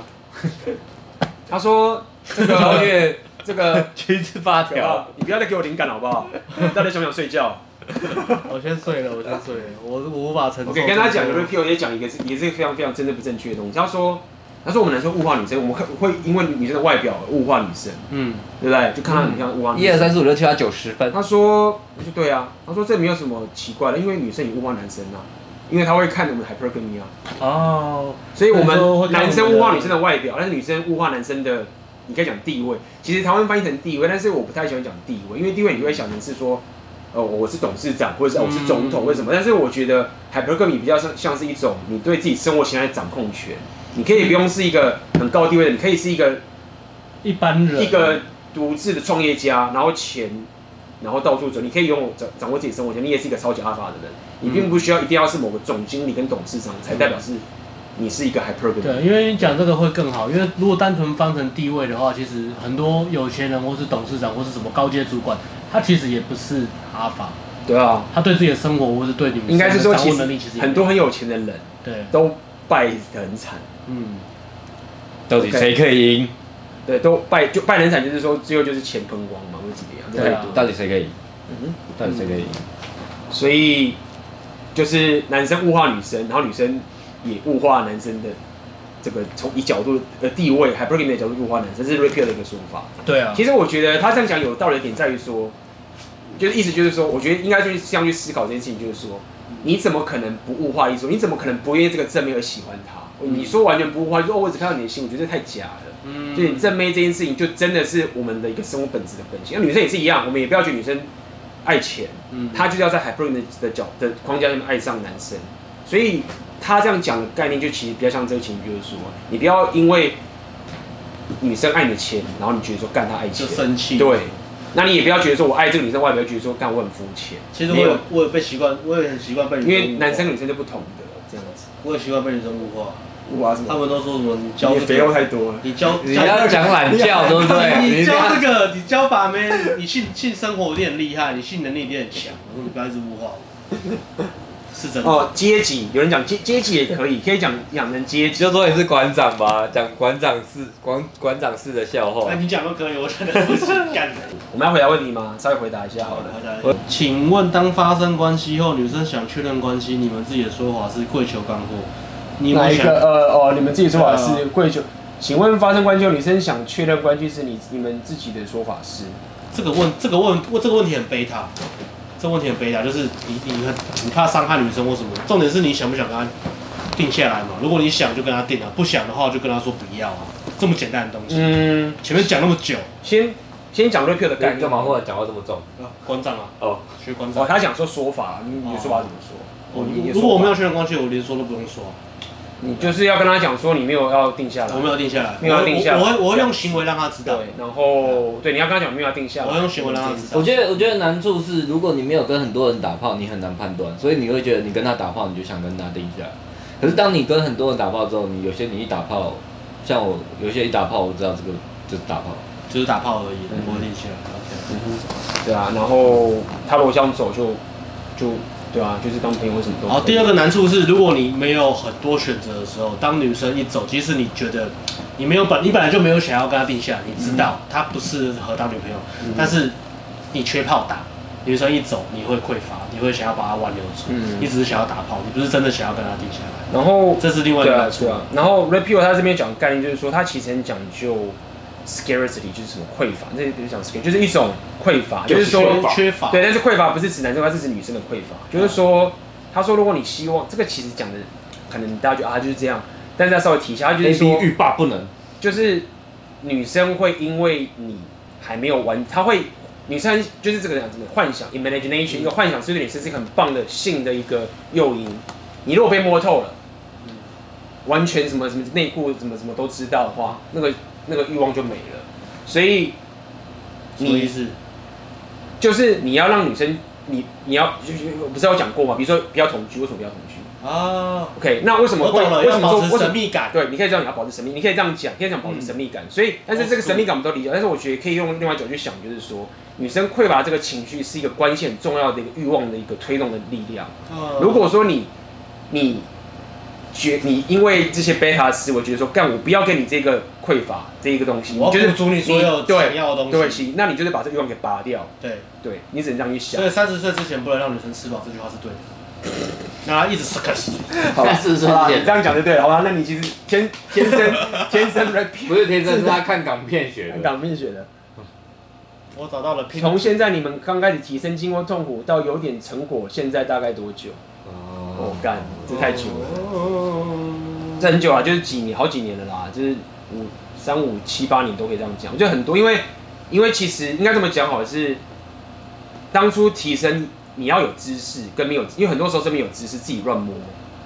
他说这个 超越这个七十八条，你不要再给我灵感好不好？你到底想不想睡觉？我先睡了，我先睡了，我我无法承受。我跟他讲，有个 P.O. 也讲一个是也是非常非常真的不正确的东西。他说。他说：“我们男生物化女生，我们会会因为女生的外表物化女生，嗯，对不对？就看到你像物化女生。一二三四五六七八九十分。”他说：“我说对啊。”他说：“这没有什么奇怪的，因为女生也物化男生啊，因为他会看我们 hypergamy 啊。哦，所以我们男生物化女生的外表，但是女生物化男生的，你可以讲地位。其实台湾翻译成地位，但是我不太喜欢讲地位，因为地位你就会想成是说，呃，我是董事长，或者是我是总统，为什么？但是我觉得 hypergamy 比较像像是一种你对自己生活形态的掌控权。”你可以不用是一个很高地位的，你可以是一个一般人，一个独自的创业家，然后钱，然后到处走，你可以拥有掌掌握自己生活权，你也是一个超级阿法的人，你并不需要一定要是某个总经理跟董事长才代表是你是一个 hypergamy。对，因为你讲这个会更好，因为如果单纯分成地位的话，其实很多有钱人或是董事长或是什么高阶主管，他其实也不是阿法。对啊，他对自己的生活或是对你们应该是说，其实很多很有钱的人，对，都败得很惨。嗯，到底谁可以赢？对，都败就败很惨，就是说最后就是钱喷光嘛，或者怎么样？对啊，到底谁可以赢？嗯，到底谁可以赢？所以就是男生物化女生，然后女生也物化男生的这个从以角度的地位，还不是你的角度物化男生，这是 Rapio 的一个说法。对啊，其实我觉得他这样讲有道理的点在于说，就是意思就是说，我觉得应该去这样去思考这件事情，就是说。你怎么可能不物化艺术？你怎么可能不因为这个正妹而喜欢他？嗯、你说完全不物化，就说哦，我只看到你的心，我觉得这太假了。嗯，就你正妹这件事情，就真的是我们的一个生活本质的本性。那女生也是一样，我们也不要觉得女生爱钱，嗯，她就是要在 hyper 的角的框架里面爱上男生。所以她这样讲的概念，就其实比较像这个情绪，就是说，你不要因为女生爱你的钱，然后你觉得说干她爱钱就生气，对。那你也不要觉得说，我爱这个女生，外表觉得说，干我很肤浅。其实我有，我有被习惯，我也很习惯被女生。因为男生女生就不同的这样子。我也习惯被女生物化，物化什么？他们都说什么？你教你肥肉太多了。你教你要讲懒觉，对不对？你教这个，你教把妹，你性性生活一定很厉害，你性能力一定很强。我说你不要一直物化我。是真的哦，阶级有人讲阶阶级也可以，可以讲养成阶级，就说你是馆长吧，讲馆长式馆馆长式的笑话。那你讲都可以，我真的不是干的。我们要回答问题吗？稍微回答一下好了。请问，当发生关系后，女生想确认关系，你们自己的说法是跪求干货？哪一个？呃哦，你们自己说法是跪求。请问发生关系后，女生想确认关系，是你你们自己的说法是？这个问这个问问这个问题很贝塔。这问题很悲哀，就是你你很你怕伤害女生或什么？重点是你想不想跟她定下来嘛？如果你想就跟她定了，不想的话就跟她说不要啊，这么简单的东西。嗯，前面讲那么久，先先讲 Rapio 的概念。干嘛或者讲话这么重？啊，馆长啊，哦，学关账。哦，他讲说说法，你你说法怎么说？哦，如果我没有确认关系，我连说都不用说。你就是要跟他讲说你没有要定下来，我没有定下来，没有要定下来。我会我会用行为让他知道。对，然后对，你要跟他讲没有要定下来。我会用行为让他知道。我觉得我觉得难处是，如果你没有跟很多人打炮，你很难判断，所以你会觉得你跟他打炮，你就想跟他定下来。可是当你跟很多人打炮之后，你有些你一打炮，像我有些一打炮，我知道这个就是打炮，就是打炮而已，不会定下来。嗯哼，对啊，然后他如果这样走就就。对啊，就是当朋友为什么都好。第二个难处是，如果你没有很多选择的时候，当女生一走，即使你觉得你没有本，你本来就没有想要跟她定下，你知道她不适合当女朋友，嗯、但是你缺炮打，女生一走，你会匮乏，你会想要把她挽留住，嗯、你只是想要打炮，你不是真的想要跟她定下来。然后这是另外一个难处啊。然后 Rapio 他这边讲的概念就是说，他其实很讲究。Scarcity 就是什么匮乏，这比如讲 scarcity 就是一种匮乏，就是说缺乏。对，但是匮乏不是指男生，它是指女生的匮乏。就是说，他说如果你希望这个，其实讲的可能大家觉得啊就是这样，但是他稍微提一下，他就是说欲罢不能，就是女生会因为你还没有完，她会女生就是这个样子的幻想，imagination 一个幻想是对女生是一个很棒的性的一个诱因。你如果被摸透了，完全什么什么内裤什么什么都知道的话，那个。那个欲望就没了，所以你是就是你要让女生你你要就是我不是有讲过吗？比如说不要同居，为什么不要同居？啊，OK，那为什么会？为什么说为什神秘感？对，你可以这样，你要保持神秘，你可以这样讲，可以这样保持神秘感。所以，但是这个神秘感我们都理解，但是我觉得可以用另外一种去想，就是说，女生匮乏这个情绪是一个关键很重要的一个欲望的一个推动的力量。如果说你你觉你因为这些贝塔斯，我觉得说干我不要给你这个匮乏这一个东西，我就是足你所有想要的东西，那你就是把这个欲望给拔掉。对，对你只能这样去想。所以三十岁之前不能让女生吃饱，这句话是对的。那一直是可惜，好吧，是是是，你这样讲就对了，好吧？那你其实天天生 天生 不是天生，是他看港片学的，港片学的。我找到了，从现在你们刚开始提升经过痛苦到有点成果，现在大概多久？哦，干，这太久了，这很久啊，就是几年，好几年了啦，就是五三五七八年都可以这样讲，我觉得很多，因为因为其实应该这么讲好的是，当初提升。你要有知识跟没有，因为很多时候是没有知识，自己乱摸，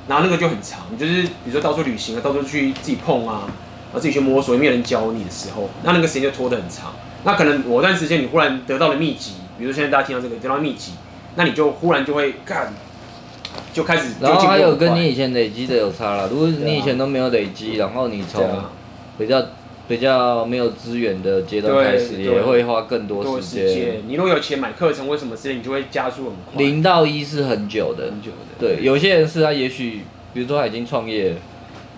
然后那个就很长，就是比如说到处旅行啊，到处去自己碰啊，然后自己去摸索，也没有人教你的时候，那那个时间就拖得很长。那可能某段时间你忽然得到了秘籍，比如说现在大家听到这个得到秘籍，那你就忽然就会干，就开始。然后还有跟你以前累积的有差了，如果你以前都没有累积，然后你从比较。比较没有资源的阶段开始，也会花更多时间。你如果有钱买课程，为什么时间你就会加速很快？零到一是很久的，很久的。对，有些人是他也许，比如说他已经创业，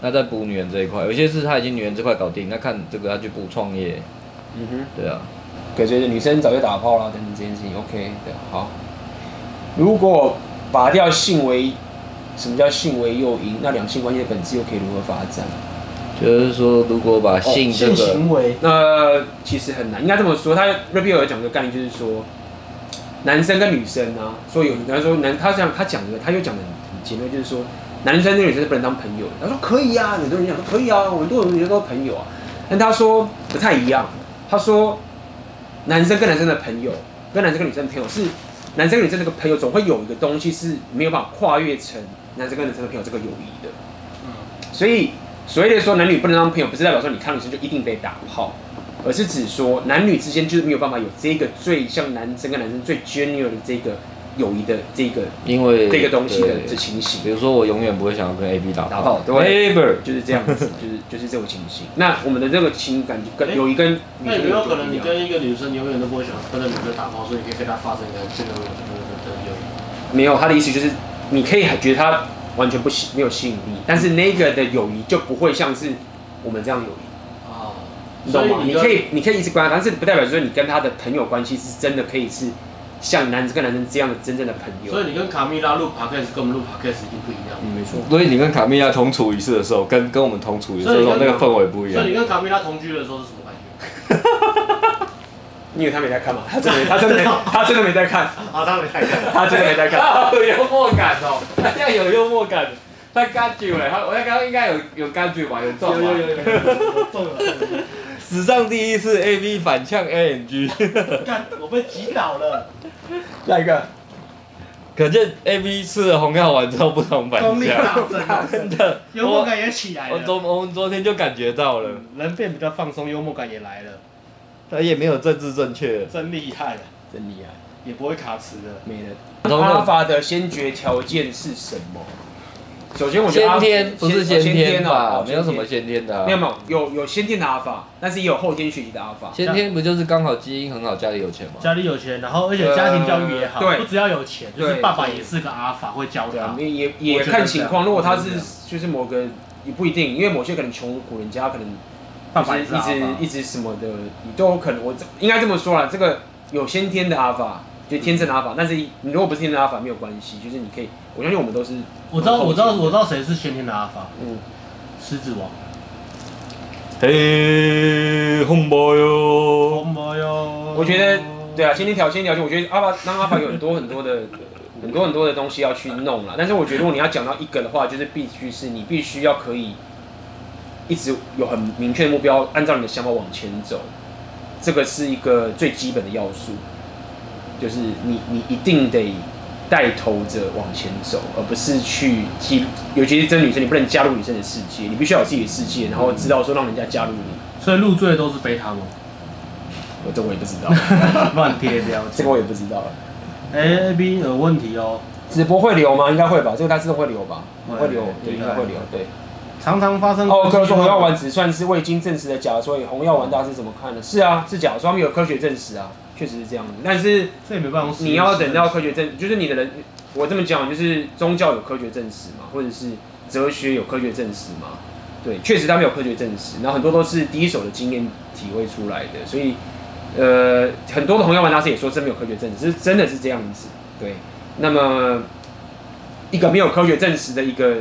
那在补女人这一块；有些是他已经女人这块搞定，那看这个他去补创业。嗯哼，对啊。可是女生早就打炮了，等等这件事情，OK，对，好。如果拔掉性为，什么叫性为诱因？那两性关系的本质又可以如何发展？就是说，如果把性这个，性行为，那其实很难，应该这么说。他 Rapio 有讲个概念，就是说，男生跟女生啊，说有人说男，他这样他讲的，他又讲的很简单，就是说，男生跟女生是不能当朋友。他说可以啊，很多人讲说可以啊，很多人觉得都是朋友啊。但他说不太一样，他说，男生跟男生的朋友，跟男生跟女生的朋友是，男生女生这个朋友总会有一个东西是没有办法跨越成男生跟男生的朋友这个友谊的。嗯，所以。所谓的说男女不能当朋友，不是代表说你看女生就一定被打炮，而是指说男女之间就是没有办法有这个最像男生跟男生最 genuine 的这个友谊的这个，因为这个东西的这情形。比如说我永远不会想要跟 A B 打打炮，对，ever 就是这样子，就是就是这种情形。那我们的这个情感跟友谊跟女生，那有没有可能你跟一个女生永远都不会想跟那女生打炮，所以你可以跟她发生一个这个的友谊？没有，他的意思就是你可以觉得他。完全不吸没有吸引力，但是那个的友谊就不会像是我们这样友谊啊，你懂吗？你可以你可以一直关，但是不代表说你跟他的朋友关系是真的可以是像男子跟男生这样的真正的朋友。所以你跟卡蜜拉录 podcast 跟我们录 podcast 一定不一样。嗯，没错。所以你跟卡蜜拉同处一室的时候，跟跟我们同处一室的时候，那个氛围不一样。所以你跟卡蜜拉同居的时候是什么感觉？因为他没在看嘛，他真的他真的他真的没在看啊，他没在看，他真的没在看，他 有幽默感哦，他这样有幽默感，他感觉嘞，他我刚刚应该有有感觉吧，有中吗？有有有有中了，史上第一次 A B 反呛 A N G，干，我被击倒了，下一个，可见 A B 吃了红药丸之后不同反应，真的，幽默感也起来了，我昨我们昨天就感觉到了，人变比较放松，幽默感也来了。他也没有政治正确，真厉害，真厉害，也不会卡词的，没人。阿法的先决条件是什么？首先，我觉得先天不是先天吧，没有什么先天的，没有没有，有有先天的阿法，但是也有后天学习的阿法。先天不就是刚好基因很好，家里有钱吗？家里有钱，然后而且家庭教育也好，不只要有钱，就是爸爸也是个阿法，会教他。也也看情况，如果他是就是某个也不一定，因为某些可能穷苦人家可能。爸爸一直一直什么的，你都有可能。我应该这么说啦，这个有先天的阿法，就天生的阿法。但是你如果不是天生的阿法，没有关系，就是你可以。我相信我们都是。我知道，我知道，我知道谁是先天的阿法。嗯，狮子王。嘿，红包哟，红包哟。我觉得，对啊，先天条件条件，我觉得阿法当阿法有很多很多的很多很多的东西要去弄了。但是我觉得，如果你要讲到一个的话，就是必须是你必须要可以。一直有很明确的目标，按照你的想法往前走，这个是一个最基本的要素，就是你你一定得带头着往前走，而不是去替，尤其是真女生，你不能加入女生的世界，你必须要有自己的世界，然后知道说让人家加入你。所以入赘都是贝塔吗？我这我也不知道，乱贴标签，这个我也不知道。哎，A B 有问题哦。直播会留吗？应该会吧，这个它自动会留吧？会留，对，应该会留，对。常常发生。哦，科说红药丸只算是未经证实的假，所以红药丸大家是怎么看的？是啊，是假，说他们有科学证实啊，确实是这样的。但是这也没办法，你要等到科学证，就是你的人，我这么讲，就是宗教有科学证实嘛，或者是哲学有科学证实嘛？对，确实他们有科学证实，然后很多都是第一手的经验体会出来的，所以呃，很多的红药丸大师也说真没有科学证实，是真的是这样子。对，那么一个没有科学证实的一个。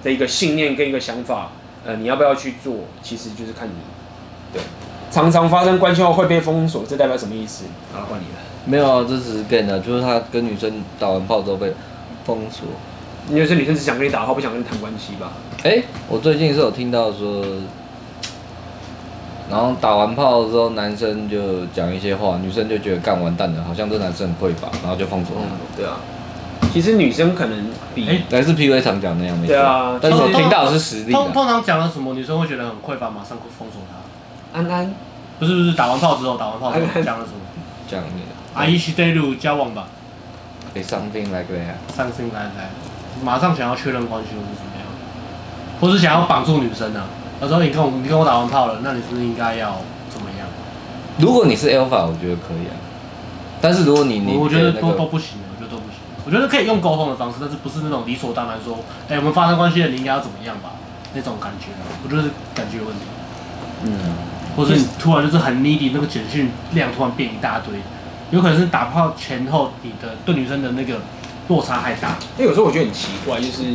的一个信念跟一个想法，呃，你要不要去做，其实就是看你。对，常常发生关系后会被封锁，这代表什么意思？啊，换你了。没有啊，这只是 game 啊，就是他跟女生打完炮之后被封锁。因为是女生只想跟你打炮，不想跟你谈关系吧？哎、欸，我最近是有听到说，然后打完炮之后，男生就讲一些话，女生就觉得干完蛋了，好像这男生很匮乏，然后就封锁他、嗯。对啊。其实女生可能比还是 P V 常讲那样，对啊，但是我听到的是实力。通通常讲了什么，女生会觉得很匮乏，马上会封锁他。安安，不是不是，打完炮之后，打完炮之后 讲了什么？讲那个阿姨是对路交往吧？Something like that，Something like that，马上想要确认关系，或是怎么样？或是想要绑住女生呢？他说：“你跟我，你跟我打完炮了，那你是不是应该要怎么样？”如果你是 Alpha，我觉得可以啊。但是如果你你我觉得都都不行。我觉得都不行。我觉得可以用沟通的方式，但是不是那种理所当然说，哎、欸，我们发生关系了，你应该要怎么样吧？那种感觉，我觉得是感觉有问题。嗯，或是突然就是很 needy，那个简讯量突然变一大堆，有可能是打炮前后你的对女生的那个落差太大。因为有时候我觉得很奇怪，就是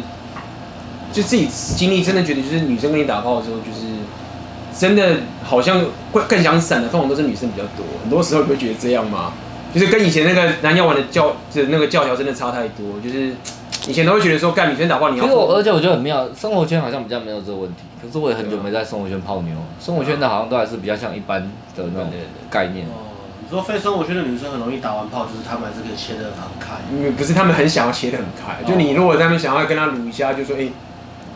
就自己经历，真的觉得就是女生跟你打炮的时候，就是真的好像会更想闪的，通常都是女生比较多。很多时候你会觉得这样吗？就是跟以前那个南药丸的教的那个教条真的差太多，就是 以前都会觉得说干女生打炮你要。其实我而且我觉得很妙，生活圈好像比较没有这个问题。可是我也很久没在生活圈泡妞，生活圈的好像都还是比较像一般的那种概念。哦，你说非生活圈的女生很容易打完炮，就是她们还是可以切得很开。因为不是他们很想要切得很开，就你如果他们想要跟他撸一下，就说哎、欸，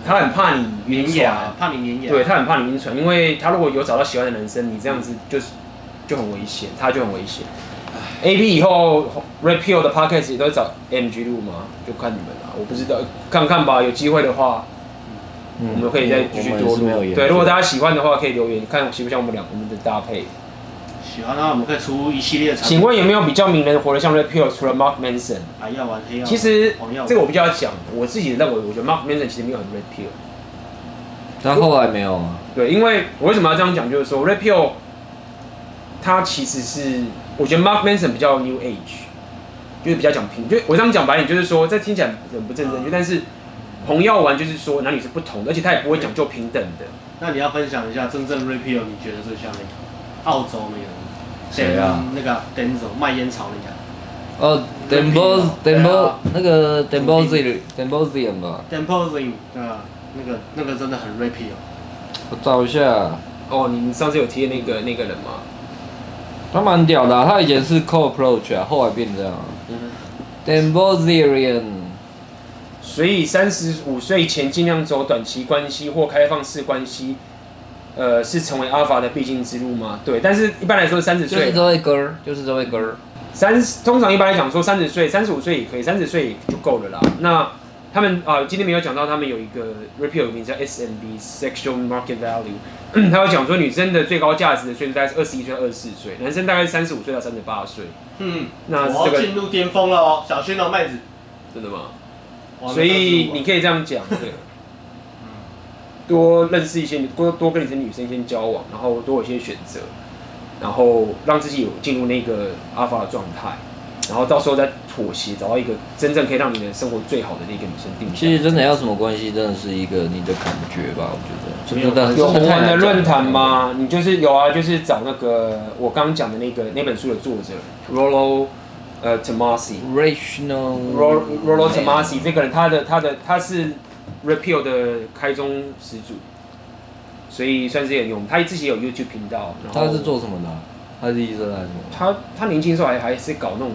他很怕你晕船，怕你黏牙，对他很怕你晕船，因为他如果有找到喜欢的男生，你这样子就是就很危险，他就很危险。A P 以后 Repeal 的 Podcast 也都找 M G 录吗？就看你们了，我不知道，看看吧。有机会的话，嗯、我们可以再继续多录。对，如果大家喜欢的话，可以留言看喜不喜欢我们两我们的搭配。喜欢的话，我们可以出一系列的。请问有没有比较名人活得像 Repeal？除了 Mark Manson？还要玩黑。其实这个我比较讲，我自己认为，我觉得 Mark Manson 其实没有很 Repeal。但后来没有啊？对，因为我为什么要这样讲？就是说 Repeal，他其实是。我觉得 Mark Manson 比较 New Age，就是比较讲平，就我这样讲白点，就是说这听起来很不正正确，但是红药丸就是说男女是不同的，而且他也不会讲究平等的。那你要分享一下真正 Repeal，你觉得最像那个澳洲那个谁啊？那个 Denzel 卖烟草那个。哦 Denzel Denzel 那个 Denzel Denzel 吧？Denzel 对啊，那个那个真的很 Repeal。我找一下。哦，你上次有贴那个那个人吗？他蛮屌的、啊，他以前是 co approach 啊，后来变这样。嗯 Dembozerian 所以三十五岁前尽量走短期关系或开放式关系，呃，是成为 Alpha 的必经之路吗？对，但是一般来说三十岁。就是这位哥，就是这位哥。三十，通常一般来讲说三十岁，三十五岁也可以，三十岁就够了啦。那他们啊，今天没有讲到，他们有一个 repeal 名叫 SMB Sexual Market Value）。他有讲说，女生的最高价值的岁数大概是二十一岁到二十四岁，男生大概是三十五岁到三十八岁。嗯，那这个进入巅峰了哦，小心哦，麦子。真的吗？所以你可以这样讲，对。多认识一些，多多跟一些女生先交往，然后多有一些选择，然后让自己有进入那个 Alpha 的状态。然后到时候再妥协，找到一个真正可以让你的生活最好的那个女生定。其实真的要什么关系，真的是一个你的感觉吧，我觉得。真的有红蓝的论坛吗？你就是有啊，就是找那个我刚刚讲的那个那本书的作者 Rollo 呃 Tomassi。Rational。Rollo Tomassi 这个人，他的他的他是 Repeal 的开宗始祖，所以算是很有名。他自己有 YouTube 频道。他是做什么的？他是医生还是什么？他他年轻时候还还是搞那种。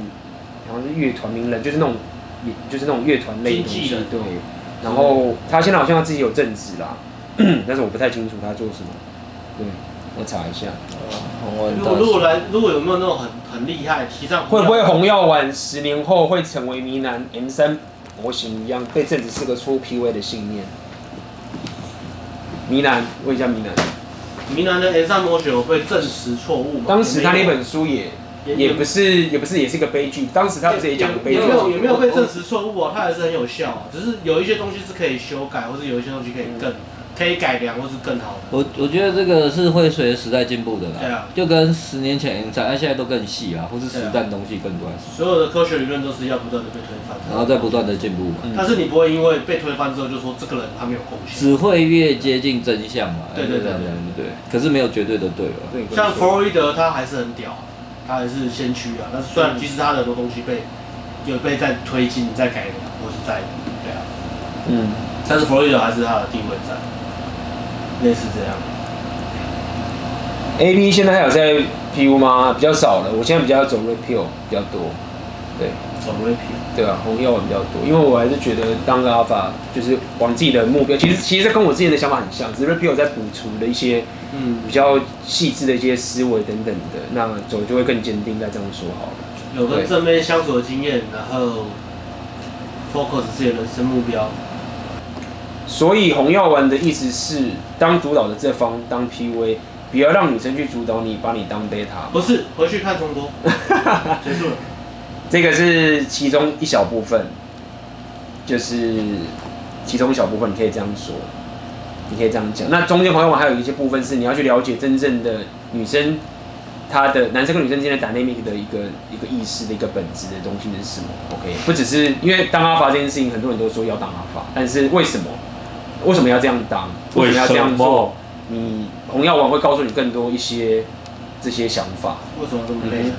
好像是乐团名人，就是那种，也就是那种乐团类的东西。对。然后他现在好像他自己有正职啦，但是我不太清楚他做什么。对。我查一下。红丸如果如果来，如果有没有那种很很厉害提倡，会不会红药丸十年后会成为迷男 M 三模型一样，被证实是个出 PUA 的信念？迷男，问一下迷男。迷男的 M 三模型有被证实错误吗？当时他那本书也也，不是也不是也是一个悲剧。当时他不是也讲个悲剧？有没有有没有被证实错误啊？它还是很有效啊，只是有一些东西是可以修改，或者有一些东西可以更。嗯可以改良或是更好的。我我觉得这个是会随着时代进步的啦。对啊。就跟十年前 M3，它现在都更细啊，或是实战东西更多。所有的科学理论都是要不断的被推翻，然后再不断的进步嘛。但是你不会因为被推翻之后就说这个人他没有贡献。只会越接近真相嘛。对对对对对。可是没有绝对的对了？像弗洛伊德他还是很屌，他还是先驱啊。但是虽然其实他的很多东西被有被在推进、在改良，或是在对啊。嗯。但是弗洛伊德还是他的地位在。类似这样，A B 现在还有在 PU 吗？比较少了，我现在比较走 Repeal 比较多，对，走 Repeal，对啊，红药丸比较多，因为我还是觉得当个 Alpha 就是往自己的目标，其实其实跟我之前的想法很像，只是 Repeal 在补足了一些嗯比较细致的一些思维等等的，那走就会更坚定。再这样说好了，有跟正妹相处的经验，然后 focus 自己的人生目标。所以红药丸的意思是，当主导的这方当 PUA，不要让女生去主导你，把你当 beta。不是，回去看重播。结束了。这个是其中一小部分，就是其中一小部分，你可以这样说，你可以这样讲。那中间红药丸还有一些部分是你要去了解真正的女生，她的男生跟女生之间的 dynamic 的一个一个意识的一个本质的东西是什么？OK，不只是因为当阿法这件事情，很多人都说要当阿法，但是为什么？为什么要这样当？为什么要这样做？你红药丸会告诉你更多一些这些想法。为什么这么累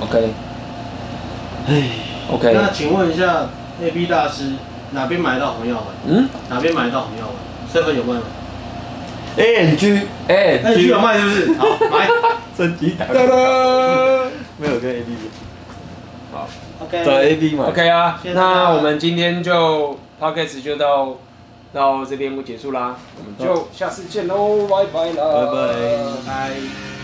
？OK，哎，OK。那请问一下，A B 大师哪边买到红药丸？嗯，哪边买到红药丸？seven 有卖吗？A N G A N G 有卖是不是？好，买。升级打。哒哒。没有跟 A B 好，OK。找 A B 嘛？OK 啊，那我们今天就 Podcast 就到。到这边就结束啦，我们就下次见喽，拜拜啦，拜拜，拜。